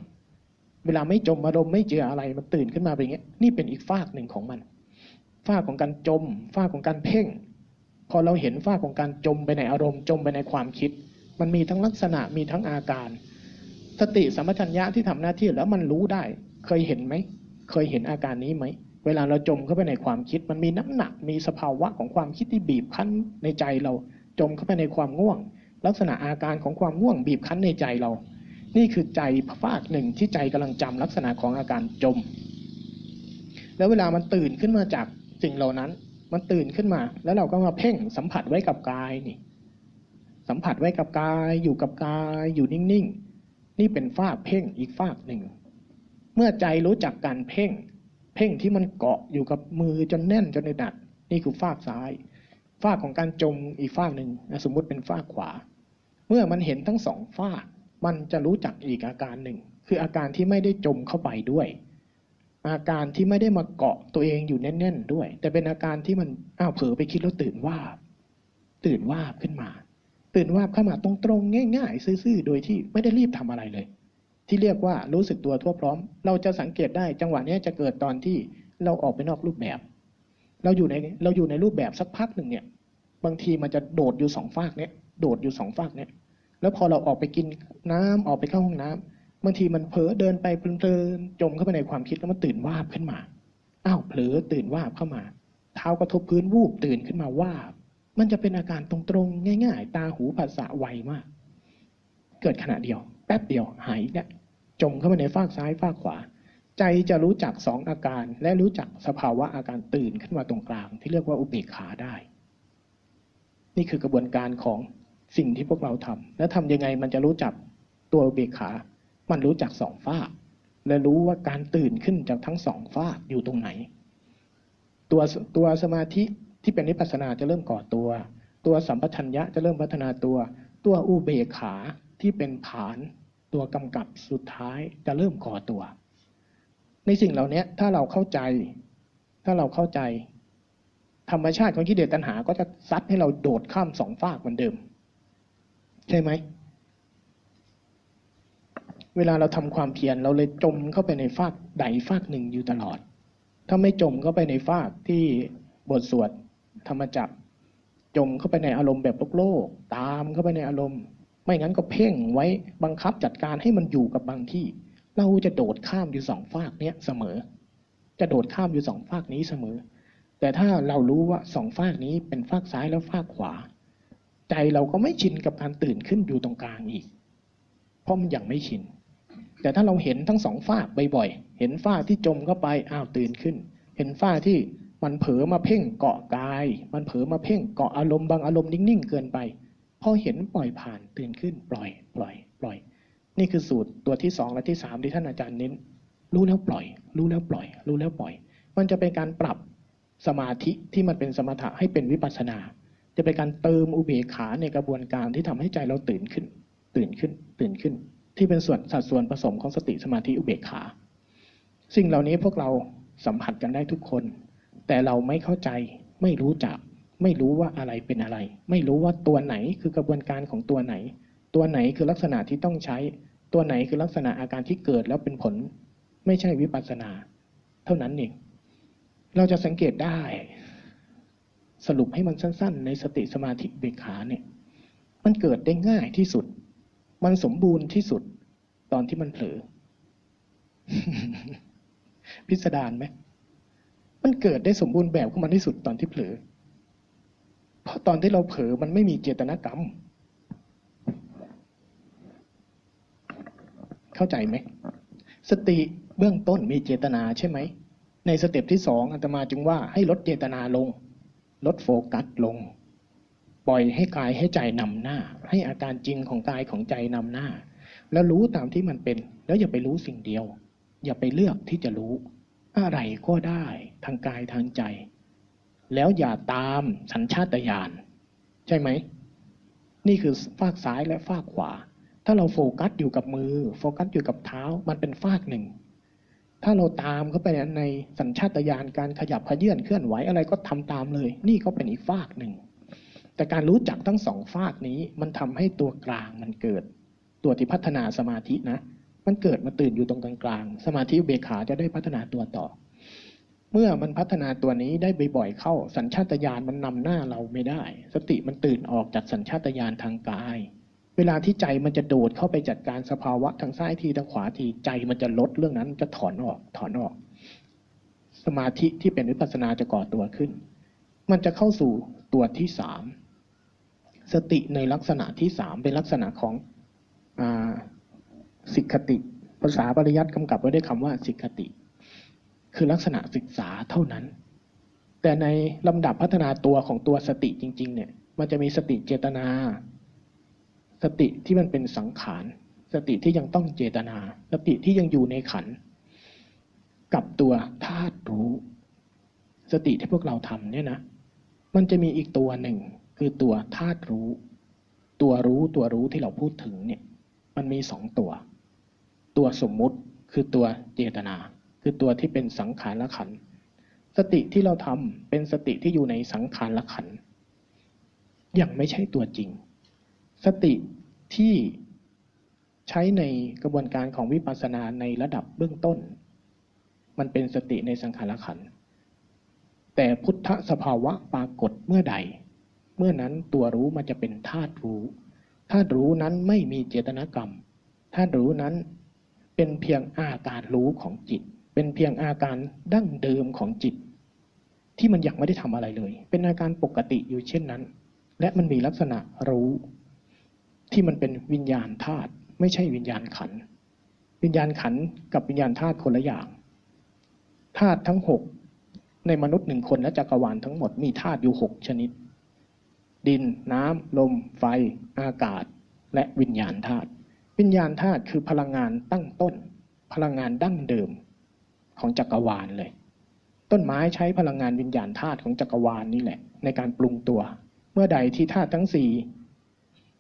Speaker 2: เวลาไม่จมอารมณ์ไม่เจออะไรมันตื่นขึ้นมาเป็นอย่างเงี้ยนี่เป็นอีกฝากหนึ่งของมันฝากของการจมฝากของการเพ่ง อเราเห็นฝาของการจมไปในอารมณ์จมไปในความคิด มันมีทั้งลักษณะมีทั้งอาการ สติสัมปชัญญะที่ทำหน้าที่แล้วมันรู้ได้ เคยเห็นไหม เคยเห็นอาการนี้ไหม เวลาเราจมเข้าไปในความคิด มันมีน้ำหนักมีสภาวะของความคิดที่บีบคั้นในใจเรา จมเข้าไปในความง่วง ลักษณะอาการของความง่วงบีบคั้นในใจเรา นี่คือใจภาคหนึ่งที่ใจกำลังจำลักษณะของอาการจม แล้วเวลามันตื่นขึ้นมาจากสิ่งเหล่านั้น มันตื่นขึ้นมา แล้วเราก็มาเพ่งสัมผัสไว้กับกายนี่ สัมผัสไว้กับกายอยู่กับกายอยู่นิ่งๆ นี่เป็นฟากเพ่งอีกฟากหนึ่ง เมื่อใจรู้จักการเพ่ง เพ่งที่มันเกาะอยู่กับมือจนแน่นจนหนักนี่คือฟากซ้ายฟากของการจมอีกฟากหนึ่งสมมุติเป็นฟากขวา เมื่อมันเห็นทั้งสองฟากมันจะรู้จักอีกอาการหนึ่ง คืออาการที่ไม่ได้จมเข้าไปด้วย อาการที่ไม่ได้มาเกาะตัวเองอยู่แน่นๆด้วย แต่เป็นอาการที่มันอ้าวเผลอไปคิดแล้วตื่นว่าตื่นว่าขึ้นมา ตื่นว่าเข้ามาตรงๆง่าย ๆ ซื่อๆ โดยที่ไม่ได้รีบทำอะไรเลย ที่เรียกว่ารู้สึกตัวทั่วพร้อม เราจะสังเกตได้จังหวะนี้จะเกิดตอนที่เราออกไปนอกรูปแบบ เราอยู่ในเราอยู่ในรูปแบบสักพักหนึ่งเนี่ย บางทีมันจะโดดอยู่สองฝากเนี้ยโดดอยู่สองฝากเนี้ยแล้วพอเราออกไปกินน้ำออกไปเข้าห้องน้ำ บางทีมันเผลอเดินไปเพลินๆจมเข้าไปในความคิดแล้วมันตื่นวาบขึ้นมาอ้าวเผลอตื่นวาบเข้ามา เท้ากระทบพื้นวูบตื่นขึ้นมาวาบ มันจะเป็นอาการตรงๆง่าย ๆ ตาหูภาษาไวมาก เกิดขณะเดียว แป๊บเดียวหายเนี่ยจมเข้าไปในฟากซ้ายฟากขวา ใจจะรู้จักสองอาการ และรู้จักสภาวะอาการตื่นขึ้นมาตรงกลาง ที่เรียกว่าอุเบกขาได้ นี่คือกระบวนการของสิ่งที่พวกเราทำแล้วทำยังไงมันจะรู้จักตัวอุเบกขา มันรู้จักสองฝ้า และรู้ว่าการตื่นขึ้นจากทั้งสองฝ้าอยู่ตรงไหน ตัวตัวสมาธิที่เป็นนิพพานาจะเริ่มก่อตัว ตัวสัมปชัญญะจะเริ่มพัฒนาตัว ตัวอุเบกขาที่เป็นฐาน ตัวกำกับสุดท้ายจะเริ่มก่อตัว ในสิ่งเหล่านี้ถ้าเราเข้าใจ ถ้าเราเข้าใจ ธรรมชาติของกิเลสตัณหาก็จะซัดให้เราโดดข้ามสองฟากเหมือนเดิม ใช่ไหม เวลาเราทำความเพียรเราเลยจมเข้าไปในฟากใดฟากหนึ่งอยู่ตลอด ถ้าไม่จมเข้าไปในฟากที่บทสวดธรรมจักจมเข้าไปในอารมณ์แบบโลกโลก ตามเข้าไปในอารมณ์ ไม่งั้นก็เพ่งไว้บังคับจัดการให้มันอยู่กับบางที่ เราจะโดดข้ามอยู่สองฟากเนี้ยเสมอ จะโดดข้ามอยู่สองฟากนี้เสมอ แต่ถ้าเรารู้ว่าสองฟากนี้เป็นฟากซ้ายแล้วฟากขวา ใจเราก็ไม่ชินกับการตื่นขึ้นอยู่ตรงกลางอีกเพราะมันยังไม่ชิน แต่ถ้าเราเห็นทั้งสองฝ้าบ่อยๆ เห็นฝ้าที่จมเข้าไป อ้าวตื่นขึ้น เห็นฝ้าที่มันเผลอมาเพ่งเกาะกาย มันเผลอมาเพ่งเกาะอารมณ์บางอารมณ์นิ่งๆ เกินไป พอเห็นปล่อยผ่านตื่นขึ้น ปล่อย ปล่อย ปล่อย นี่คือสูตรตัวที่สองและที่สามที่ท่านอาจารย์เน้น รู้แล้วปล่อย รู้แล้วปล่อย รู้แล้วปล่อย มันจะเป็นการปรับสมาธิที่มันเป็นสมถะให้เป็นวิปัสสนา จะเป็นการเติมอุเบกขาในกระบวนการที่ทำให้ใจเราตื่นขึ้น ตื่นขึ้น ตื่นขึ้น ที่เป็นส่วนสัดส่วนผสมของสติสมาธิอุเบกขา สิ่งเหล่านี้พวกเราสัมผัสกันได้ทุกคน แต่เราไม่เข้าใจไม่รู้จัก ไม่รู้ว่าอะไรเป็นอะไร ไม่รู้ว่าตัวไหนคือกระบวนการของตัวไหน ตัวไหนคือลักษณะที่ต้องใช้ ตัวไหนคือลักษณะอาการที่เกิดแล้วเป็นผล ไม่ใช่วิปัสสนา เท่านั้นเองเราจะสังเกตได้ สรุปให้มันสั้น ๆ ในสติสมาธิเบกขาเนี่ย มันเกิดได้ง่ายที่สุด มันสมบูรณ์ที่สุดตอนที่มันเผลอ พิสดารไหม มันเกิดได้สมบูรณ์แบบของมันที่สุดตอนที่เผลอ เพราะตอนที่เราเผลอมันไม่มีเจตนากรรม เข้าใจไหม สติเบื้องต้นมีเจตนาใช่ไหม ในสเต็ปที่สองอาตมาจึงว่าให้ลดเจตนาลง ลดโฟกัสลง ปล่อยให้กายให้ใจนำหน้า ให้อาการจริงของกายของใจนำหน้า แล้วรู้ตามที่มันเป็น แล้วอย่าไปรู้สิ่งเดียว อย่าไปเลือกที่จะรู้ อะไรก็ได้ทางกายทางใจ แล้วอย่าตามสัญชาตญาณใช่ไหม นี่คือฝากซ้ายและฝากขวา ถ้าเราโฟกัสอยู่กับมือ โฟกัสอยู่กับเท้ามันเป็นฝากหนึ่งถ้าเราตามเข้าไปในสัญชาตญาณการขยับขยื่นเคลื่อนไหวอะไรก็ทำตามเลย นี่ก็เป็นอีกฝากหนึ่ง แต่การรู้จักทั้งสองฝากนี้ มันทำให้ตัวกลางมันเกิด ตัวที่พัฒนาสมาธินะ มันเกิดมาตื่นอยู่ตรงกลางกลางสมาธิเบขาจะได้พัฒนาตัวต่อ เมื่อมันพัฒนาตัวนี้ได้บ่อยๆเข้า สัญชาตญาณมันนำหน้าเราไม่ได้ สติมันตื่นออกจากสัญชาตญาณทางกาย เวลาที่ใจมันจะโดดเข้าไปจัดการสภาวะทางซ้ายทีทางขวาทีใจมันจะลดเรื่องนั้นจะถอนออกถอนออก สมาธิที่เป็นวิปัสสนาจะก่อตัวขึ้น มันจะเข้าสู่ตัวที่สาม สติในลักษณะที่สามเป็นลักษณะของอสิกขติ ภาษาปริยัติกำกับไว้ด้วยคำว่าสิกขติ คือลักษณะศึกษาเท่านั้น แต่ในลำดับพัฒนาตัวของตัวสติจริง ๆ เนี่ย มันจะมีสติเจตนา สติที่มันเป็นสังขาร สติที่ยังต้องเจตนา สติที่ยังอยู่ในขัน กับตัวธาตุรู้ สติที่พวกเราทำเนี่ยนะ มันจะมีอีกตัวหนึ่ง คือตัวธาตุรู้ ตัวรู้ตัวรู้ที่เราพูดถึงเนี่ย มันมีสองตัว ตัวสมมุติคือตัวเจตนา คือตัวที่เป็นสังขารละขัน สติที่เราทำเป็นสติที่อยู่ในสังขารละขัน ยังไม่ใช่ตัวจริง สติที่ใช้ในกระบวนการของวิปัสสนาในระดับเบื้องต้น มันเป็นสติในสังขารละขัน แต่พุทธสภาวะปรากฏเมื่อใด เมื่อนั้นตัวรู้มันจะเป็นธาตุรู้ธาตุรู้นั้นไม่มีเจตนากรรมธาตุรู้นั้นเป็นเพียงอาการรู้ของจิต เป็นเพียงอาการดั้งเดิมของจิต ที่มันยังไม่ได้ทำอะไรเลย เป็นอาการปกติอยู่เช่นนั้น และมันมีลักษณะรู้ ที่มันเป็นวิญญาณธาตุไม่ใช่วิญญาณขัน วิญญาณขันกับวิญญาณธาตุคนละอย่างธาตุทั้งหกในมนุษย์หนึ่งคนและจักรวาลทั้งหมดมีธาตุอยู่หกชนิด ดิน น้ำ ลม ไฟ อากาศ และวิญญาณธาตุวิญญาณธาตุคือพลังงานตั้งต้น พลังงานดั้งเดิมของจักรวาลเลย ต้นไม้ใช้พลังงานวิญญาณธาตุของจักรวาลนี่แหละ ในการปรุงตัว เมื่อใดที่ธาตุทั้งสี่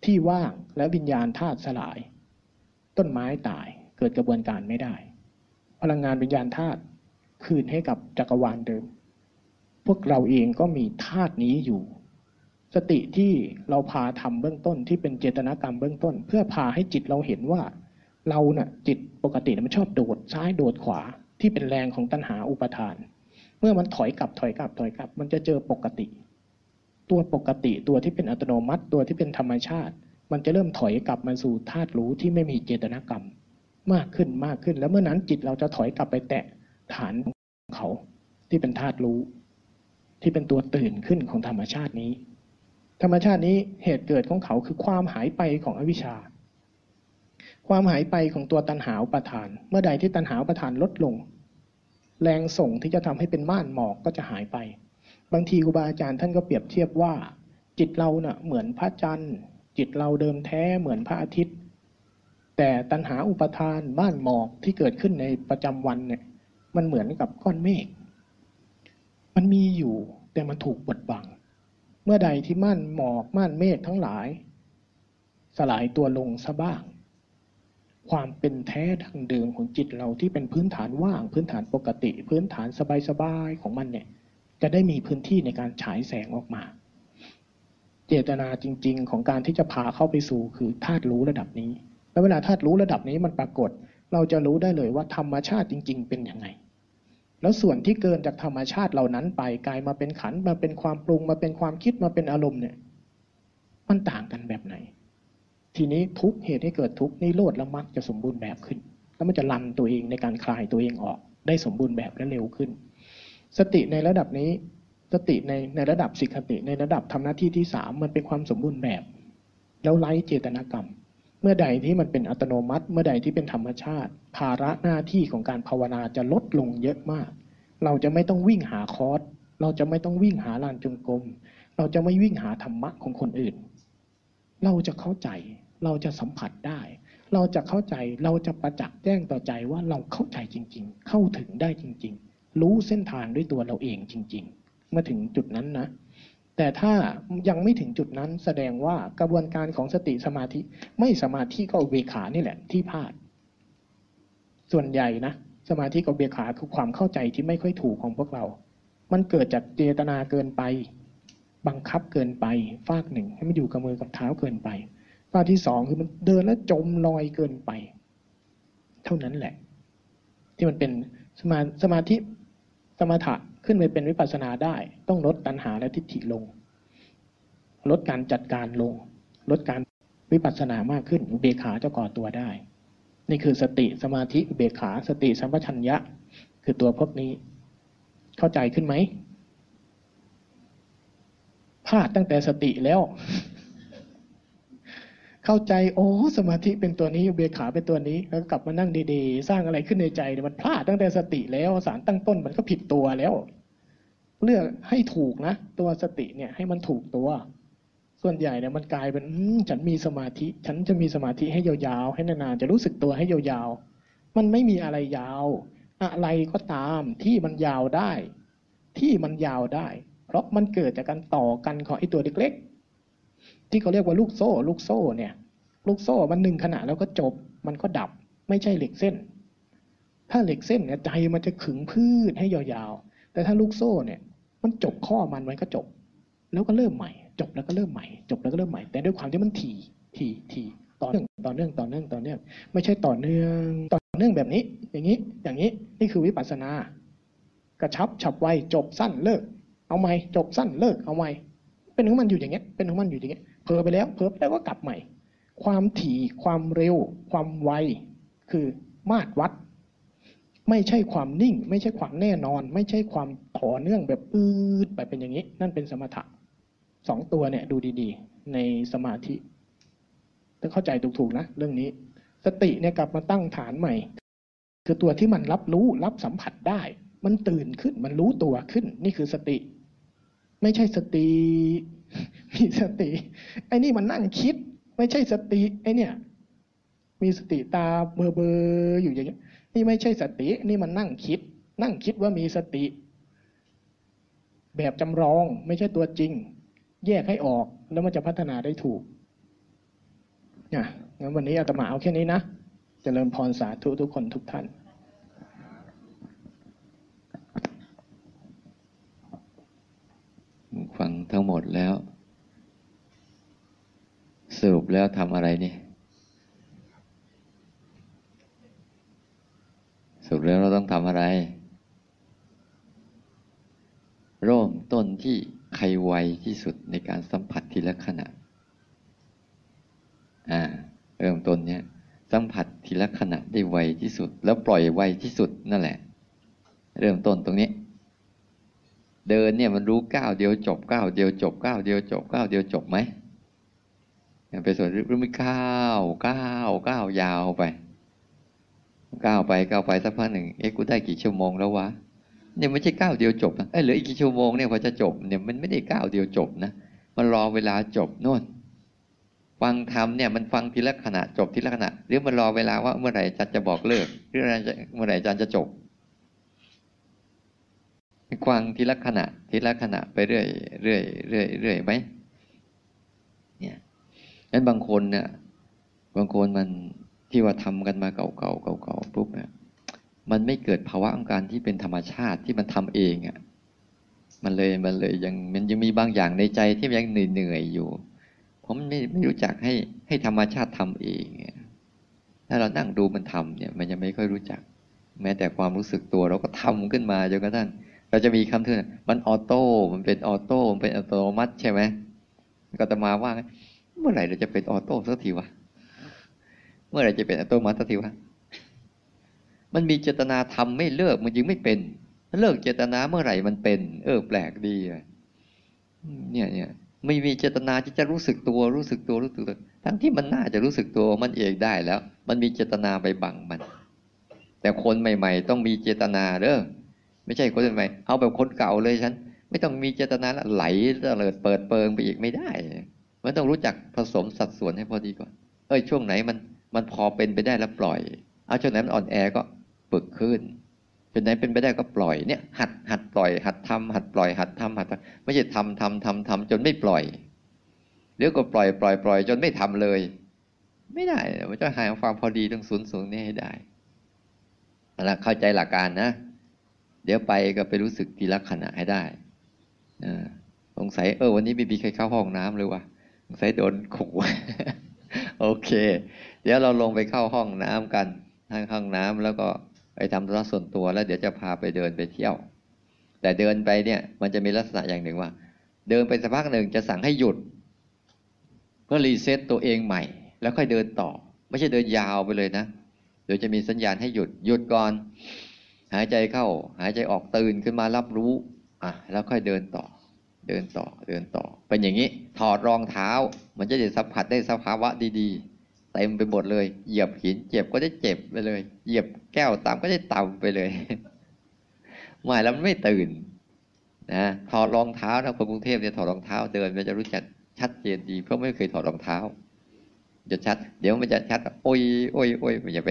Speaker 2: ที่ว่างและวิญญาณธาตุสลาย ต้นไม้ตายเกิดกระบวนการไม่ได้ พลังงานวิญญาณธาตุคืนให้กับจักรวาลเดิม พวกเราเองก็มีธาตุนี้อยู่ สติที่เราพาทำเบื้องต้นที่เป็นเจตนากรรมเบื้องต้น เพื่อพาให้จิตเราเห็นว่า เราเน่ะจิตปกติมันชอบโดดซ้ายโดดขวาที่เป็นแรงของตัณหาอุปทาน เมื่อมันถอยกลับถอยกลับถอยกลับ มันจะเจอปกติ ตัวปกติตัวที่เป็นอัตโนมัติตัวที่เป็นธรรมชาติ มันจะเริ่มถอยกลับมาสู่ธาตุรู้ที่ไม่มีเจตนากรรม มากขึ้นมากขึ้น แล้วเมื่อนั้นจิตเราจะถอยกลับไปแตะฐานของเขา ที่เป็นธาตุรู้ ที่เป็นตัวตื่นขึ้นของธรรมชาตินี้ ธรรมชาตินี้เหตุเกิดของเขาคือความหายไปของอวิชชา ความหายไปของตัวตัณหาอุปทาน เมื่อใดที่ตัณหาอุปทานลดลง แรงส่งที่จะทำให้เป็นม่านหมอกก็จะหายไป บางทีครูบาอาจารย์ท่านก็เปรียบเทียบว่า จิตเราเนะ่ะเหมือนพระจันทร์ จิตเราเดิมแท้เหมือนพระอาทิตย์ แต่ตัณหาอุปทานม่านหมอกที่เกิดขึ้นในประจำวันเนี่ยมันเหมือนกับก้อนเมฆมันมีอยู่แต่มันถูกบดบัง เมื่อใดที่ม่านหมอกม่านเมฆทั้งหลาย สลายตัวลงซะบ้าง ความเป็นแท้ดั้งเดิมของจิตเราที่เป็นพื้นฐานว่าง พื้นฐานปกติ พื้นฐานสบายๆของมันเนี่ย จะได้มีพื้นที่ในการฉายแสงออกมา เจตนาจริง ๆ ของการที่จะพาเข้าไปสู่คือธาตุรู้ระดับนี้ แล้วเวลาธาตุรู้ระดับนี้มันปรากฏ เราจะรู้ได้เลยว่าธรรมชาติจริง ๆ เป็นยังไง แล้วส่วนที่เกินจากธรรมชาติเหล่านั้นไปกลายมาเป็นขันมาเป็นความปรุงมาเป็นความคิดมาเป็นอารมณ์เนี่ย มันต่างกันแบบไหน ทีนี้ทุกเหตุให้เกิดทุกนิโรธและมรรคจะสมบูรณ์แบบขึ้น แล้วมันจะลันตัวเองในการคลายตัวเองออก ได้สมบูรณ์แบบและเร็วขึ้น สติในระดับนี้สติในในระดับสิกขติในระดับทำหน้าที่ที่สามมันเป็นความสมบูรณ์แบบ แล้วไร้เจตนากรรม เมื่อใดที่มันเป็นอัตโนมัติ เมื่อใดที่เป็นธรรมชาติ ภาระหน้าที่ของการภาวนาจะลดลงเยอะมาก เราจะไม่ต้องวิ่งหาคอร์สเราจะไม่ต้องวิ่งหาลานจงกรมเราจะไม่วิ่งหาธรรมะของคนอื่น เราจะเข้าใจ เราจะสัมผัสได้ เราจะเข้าใจเราจะประจักษ์แจ้งต่อใจว่าเราเข้าใจจริง ๆ เข้าถึงได้จริง ๆ รู้เส้นทางด้วยตัวเราเองจริง ๆ เมื่อถึงจุดนั้นนะ แต่ถ้ายังไม่ถึงจุดนั้นแสดงว่ากระบวนการของสติสมาธิ ไม่สมาธิก็อุเบกขานี่แหละที่พลาด ส่วนใหญ่นะสมาธิกับเบกขาคือความเข้าใจที่ไม่ค่อยถูกของพวกเรา มันเกิดจากเจตนาเกินไป บังคับเกินไปฟากหนึ่งให้มันอยู่กับมือกับเท้าเกินไปฟากที่สองคือมันเดินแล้วจมลอยเกินไป เท่านั้นแหละ ที่มันเป็นสมาสมาธิสมถะ ขึ้นไปเป็นวิปัสสนาได้ ต้องลดตัณหาและทิฏฐิลง ลดการจัดการลง ลดการวิปัสสนามากขึ้นอุเบกขาจะก่อตัวได้ นี่คือสติสมาธิอุเบกขาสติสัมปชัญญะ คือตัวพวกนี้ เข้าใจขึ้นไหมพลาดตั้งแต่สติแล้ว เข้าใจโอ้สมาธิเป็นตัวนี้อุเบกขาเป็นตัวนี้แล้วกลับมานั่งดีๆ สร้างอะไรขึ้นในใจเนี่ยมันพลาดตั้งแต่สติแล้วสารตั้งต้นมันก็ผิดตัวแล้ว เลือกให้ถูกนะ ตัวสติเนี่ยให้มันถูกตัว ส่วนใหญ่เนี่ยมันกลายเป็นฉันมีสมาธิ ฉันจะมีสมาธิให้ยาวๆ ให้นานๆจะรู้สึกตัวให้ยาวๆ มันไม่มีอะไรยาว อะไรก็ตามที่มันยาวได้ ที่มันยาวได้ เพราะมันเกิดจากการต่อกันของไอ้ตัวเล็กๆ ที่เขาเรียกว่าลูกโซ่ ลูกโซ่เนี่ย ลูกโซ่มันหนึ่งขณะแล้วก็จบ มันก็ดับ ไม่ใช่เหล็กเส้น ถ้าเหล็กเส้นเนี่ยใจมันจะขึงพืชให้ยาวๆ แต่ถ้าลูกโซ่เนี่ย มันจบข้อมันมันก็จบ แล้วก็เริ่มใหม่ จบแล้วก็เริ่มใหม่ จบแล้วก็เริ่มใหม่ แต่ด้วยความที่มันถี่ถี่ถี่ต่อเนื่องต่อเนื่องต่อเนื่องต่อเนื่อง ไม่ใช่ต่อเนื่องต่อเนื่องแบบนี้ อย่างนี้ อย่างนี้ นี่คือวิปัสสนา กระชับฉับไว จบสั้นเลิก เอาใหม่จบสั้นเลิก เอาใหม่เป็นของมันอยู่อย่างเงี้ย เป็นของมันอยู่อย่างเงี้ย เผลอไปแล้วเผลอไปแล้วก็กลับใหม่ ความถี่ความเร็ว ความไวคือมาตรวัด ไม่ใช่ความนิ่ง ไม่ใช่ความแน่นอน ไม่ใช่ความต่อเนื่องแบบอืดไปเป็นอย่างนี้ นั่นเป็นสมถะสองตัวเนี่ยดูดีๆ ในสมาธิต้องเข้าใจถูกๆนะเรื่องนี้ สติเนี่ยกลับมาตั้งฐานใหม่ คือตัวที่มันรับรู้รับสัมผัสได้ มันตื่นขึ้นมันรู้ตัวขึ้น นี่คือสติ ไม่ใช่สติ มีสติ ไอ้นี่มันนั่งคิด ไม่ใช่สติ ไอ้เนี่ย มีสติตาเบอเบออยู่อย่างเงี้ย นี่ไม่ใช่สติ นี่มันนั่งคิด นั่งคิดว่ามีสติ แบบจำลองไม่ใช่ตัวจริง แยกให้ออกแล้วมันจะพัฒนาได้ถูกนะงั้นวันนี้อาตมาเอาแค่นี้นะจเจริญพรสาธุทุกคนทุกท่าน
Speaker 1: ฟังทั้งหมดแล้ว สรุปแล้วทำอะไรนี่สรุปแล้วเราต้องทำอะไร เริ่มต้นที่ใครไวที่สุดในการสัมผัสทีละขณะ อ่า เริ่มต้นเนี้ยสัมผัสทีละขณะได้ไวที่สุด แล้วปล่อยไวที่สุดนั่นแหละ เริ่มต้นตรงนี้ เดินเนี่ยมันรู้ก้าวเดียวจบก้าวเดียวจบก้าวเดียวจบก้าวเดียวจบไหมไปสวนรู้ไม่ก้าวก้าวก้าวยาวไปก้าวไปก้าวไปสักพักหนึ่งเอ๊ะกูได้กี่ชั่วโมงแล้ววะเนี่ยไม่ใช่ก้าวเดียวจบนะเอ้เหลืออีกกี่ชั่วโมงเนี่ยพอจะจบเนี่ยมันไม่ได้ก้าวเดียวจบนะมันรอเวลาจบโน่นฟังธรรมเนี่ยมันฟังทีละขณะจบทีละขณะหรือมันรอเวลาว่าเมื่อไหร่อาจารย์จะบอกเลิกหรือเมื่อไหร่อาจารย์จะจบ ฟังทีละขณะทีละขณะไปเรื่อยเรื่อยเรื่อยเรื่อยไหมเนี่ยนั้นบางคนเนี่ยบางคนมันที่ว่าทำกันมาเก่าๆเก่าๆปุ๊บเนี่ยมันไม่เกิดภาวะของการที่เป็นธรรมชาติที่มันทำเองอะมันเลยมันเลยยังมันยังมีบางอย่างในใจที่ยังเหนื่อยๆอยู่ ผมไม่ไม่รู้จักให้ให้ธรรมชาติทำเองถ้าเรานั่งดูมันทำเนี่ย มันยังไม่ค่อยรู้จัก แม้แต่ความรู้สึกตัวเราก็ทำขึ้นมาจนกระทั่ง เราจะมีคำเตือนมัน auto มันเป็น auto มันเป็นอัตโนมัติใช่ไหมก็จะมาว่า เมื่อไหร่เราจะเป็น auto สักทีวะเมื่อไหร่จะเป็นอัตโนมัติสักทีวะมันมีเจตนาทำไม่เลิกมันยังไม่เป็นเลิกเจตนาเมื่อไหร่มันเป็น เออ แปลกดีเนี่ยเนี่ยไม่มีเจตนาที่จะรู้สึกตัวรู้สึกตัวรู้สึกตัวทั้งที่มันน่าจะรู้สึกตัวมันเองได้แล้ว มันมีเจตนาไปบังมัน แต่คนใหม่ ๆ ต้องมีเจตนาเด้อ ไม่ใช่คนใหม่เอาแบบคนเก่าเลยฉัน ไม่ต้องมีเจตนาไหลเลิดเปิดเปิงไปอีกไม่ได้มันต้องรู้จักผสมสัดส่วนให้พอดีก่อน เอ้ยช่วงไหนมันมันพอเป็นไปได้แล้วปล่อย เอาช่วงไหนมันอ่อนแอก็ปึกขึ้นช่วงไหนเป็นไปได้ก็ปล่อยเนี่ย หัดหัดปล่อย หัดทำหัดปล่อย หัดทำหัดไม่ใช่ทำทำทำทำจนไม่ปล่อยหรือก็ปล่อยปล่อยปล่อยจนไม่ทำเลย ไม่ได้มันจะหาความพอดีตรงศูนย์ศูนย์นี้ให้ได้แล้วเข้าใจหลักการนะ เดี๋ยวไปก็ไปรู้สึกทีละขณะให้ได้สงสัยเออ วันนี้ไม่มีใครเข้าห้องน้ำเลยวะสงสัยโดนขู่โอเค เดี๋ยวเราลงไปเข้าห้องน้ำกันทางห้องน้ำแล้วก็ไปทำธุระส่วนตัวแล้วเดี๋ยวจะพาไปเดินไปเที่ยว แต่เดินไปเนี่ย มันจะมีลักษณะอย่างหนึ่งว่า เดินไปสักพักหนึ่งจะสั่งให้หยุด เพื่อ reset ตัวเองใหม่ แล้วค่อยเดินต่อ ไม่ใช่เดินยาวไปเลยนะเดี๋ยวจะมีสัญญาณให้หยุดหยุดก่อน หายใจเข้า หายใจออกตื่นขึ้นมารับรู้อะแล้วค่อยเดินต่อ เดินต่อเดินต่อ เป็นอย่างนี้ ถอดรองเท้า มันจะได้สัมผัสได้สภาวะดีๆเต็มไปหมดเลย เหยียบหินเจ็บก็ได้เจ็บไปเลย เหยียบแก้วต่ำก็ได้ต่ำไปเลยไม่แล้วมันไม่ตื่นนะถอดรองเท้านะคนกรุงเทพเนี่ยถอดรองเท้าเดินมันจะรู้จักชัดเจนดีเพราะไม่เคยถอดรองเท้าจะชัด เดี๋ยวมันจะชัด โอ้ยโอ้ยโอ้ยมันจะไป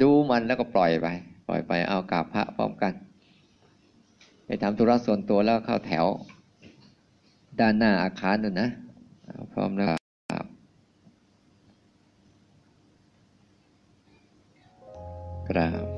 Speaker 1: ดูมันแล้วก็ปล่อยไป ปล่อยไปเอากราบพระพร้อมกันไปทำธุระส่วนตัวแล้วเข้าแถว ด้านหน้าอาคารนู่นนะพร้อมแล้วกราบ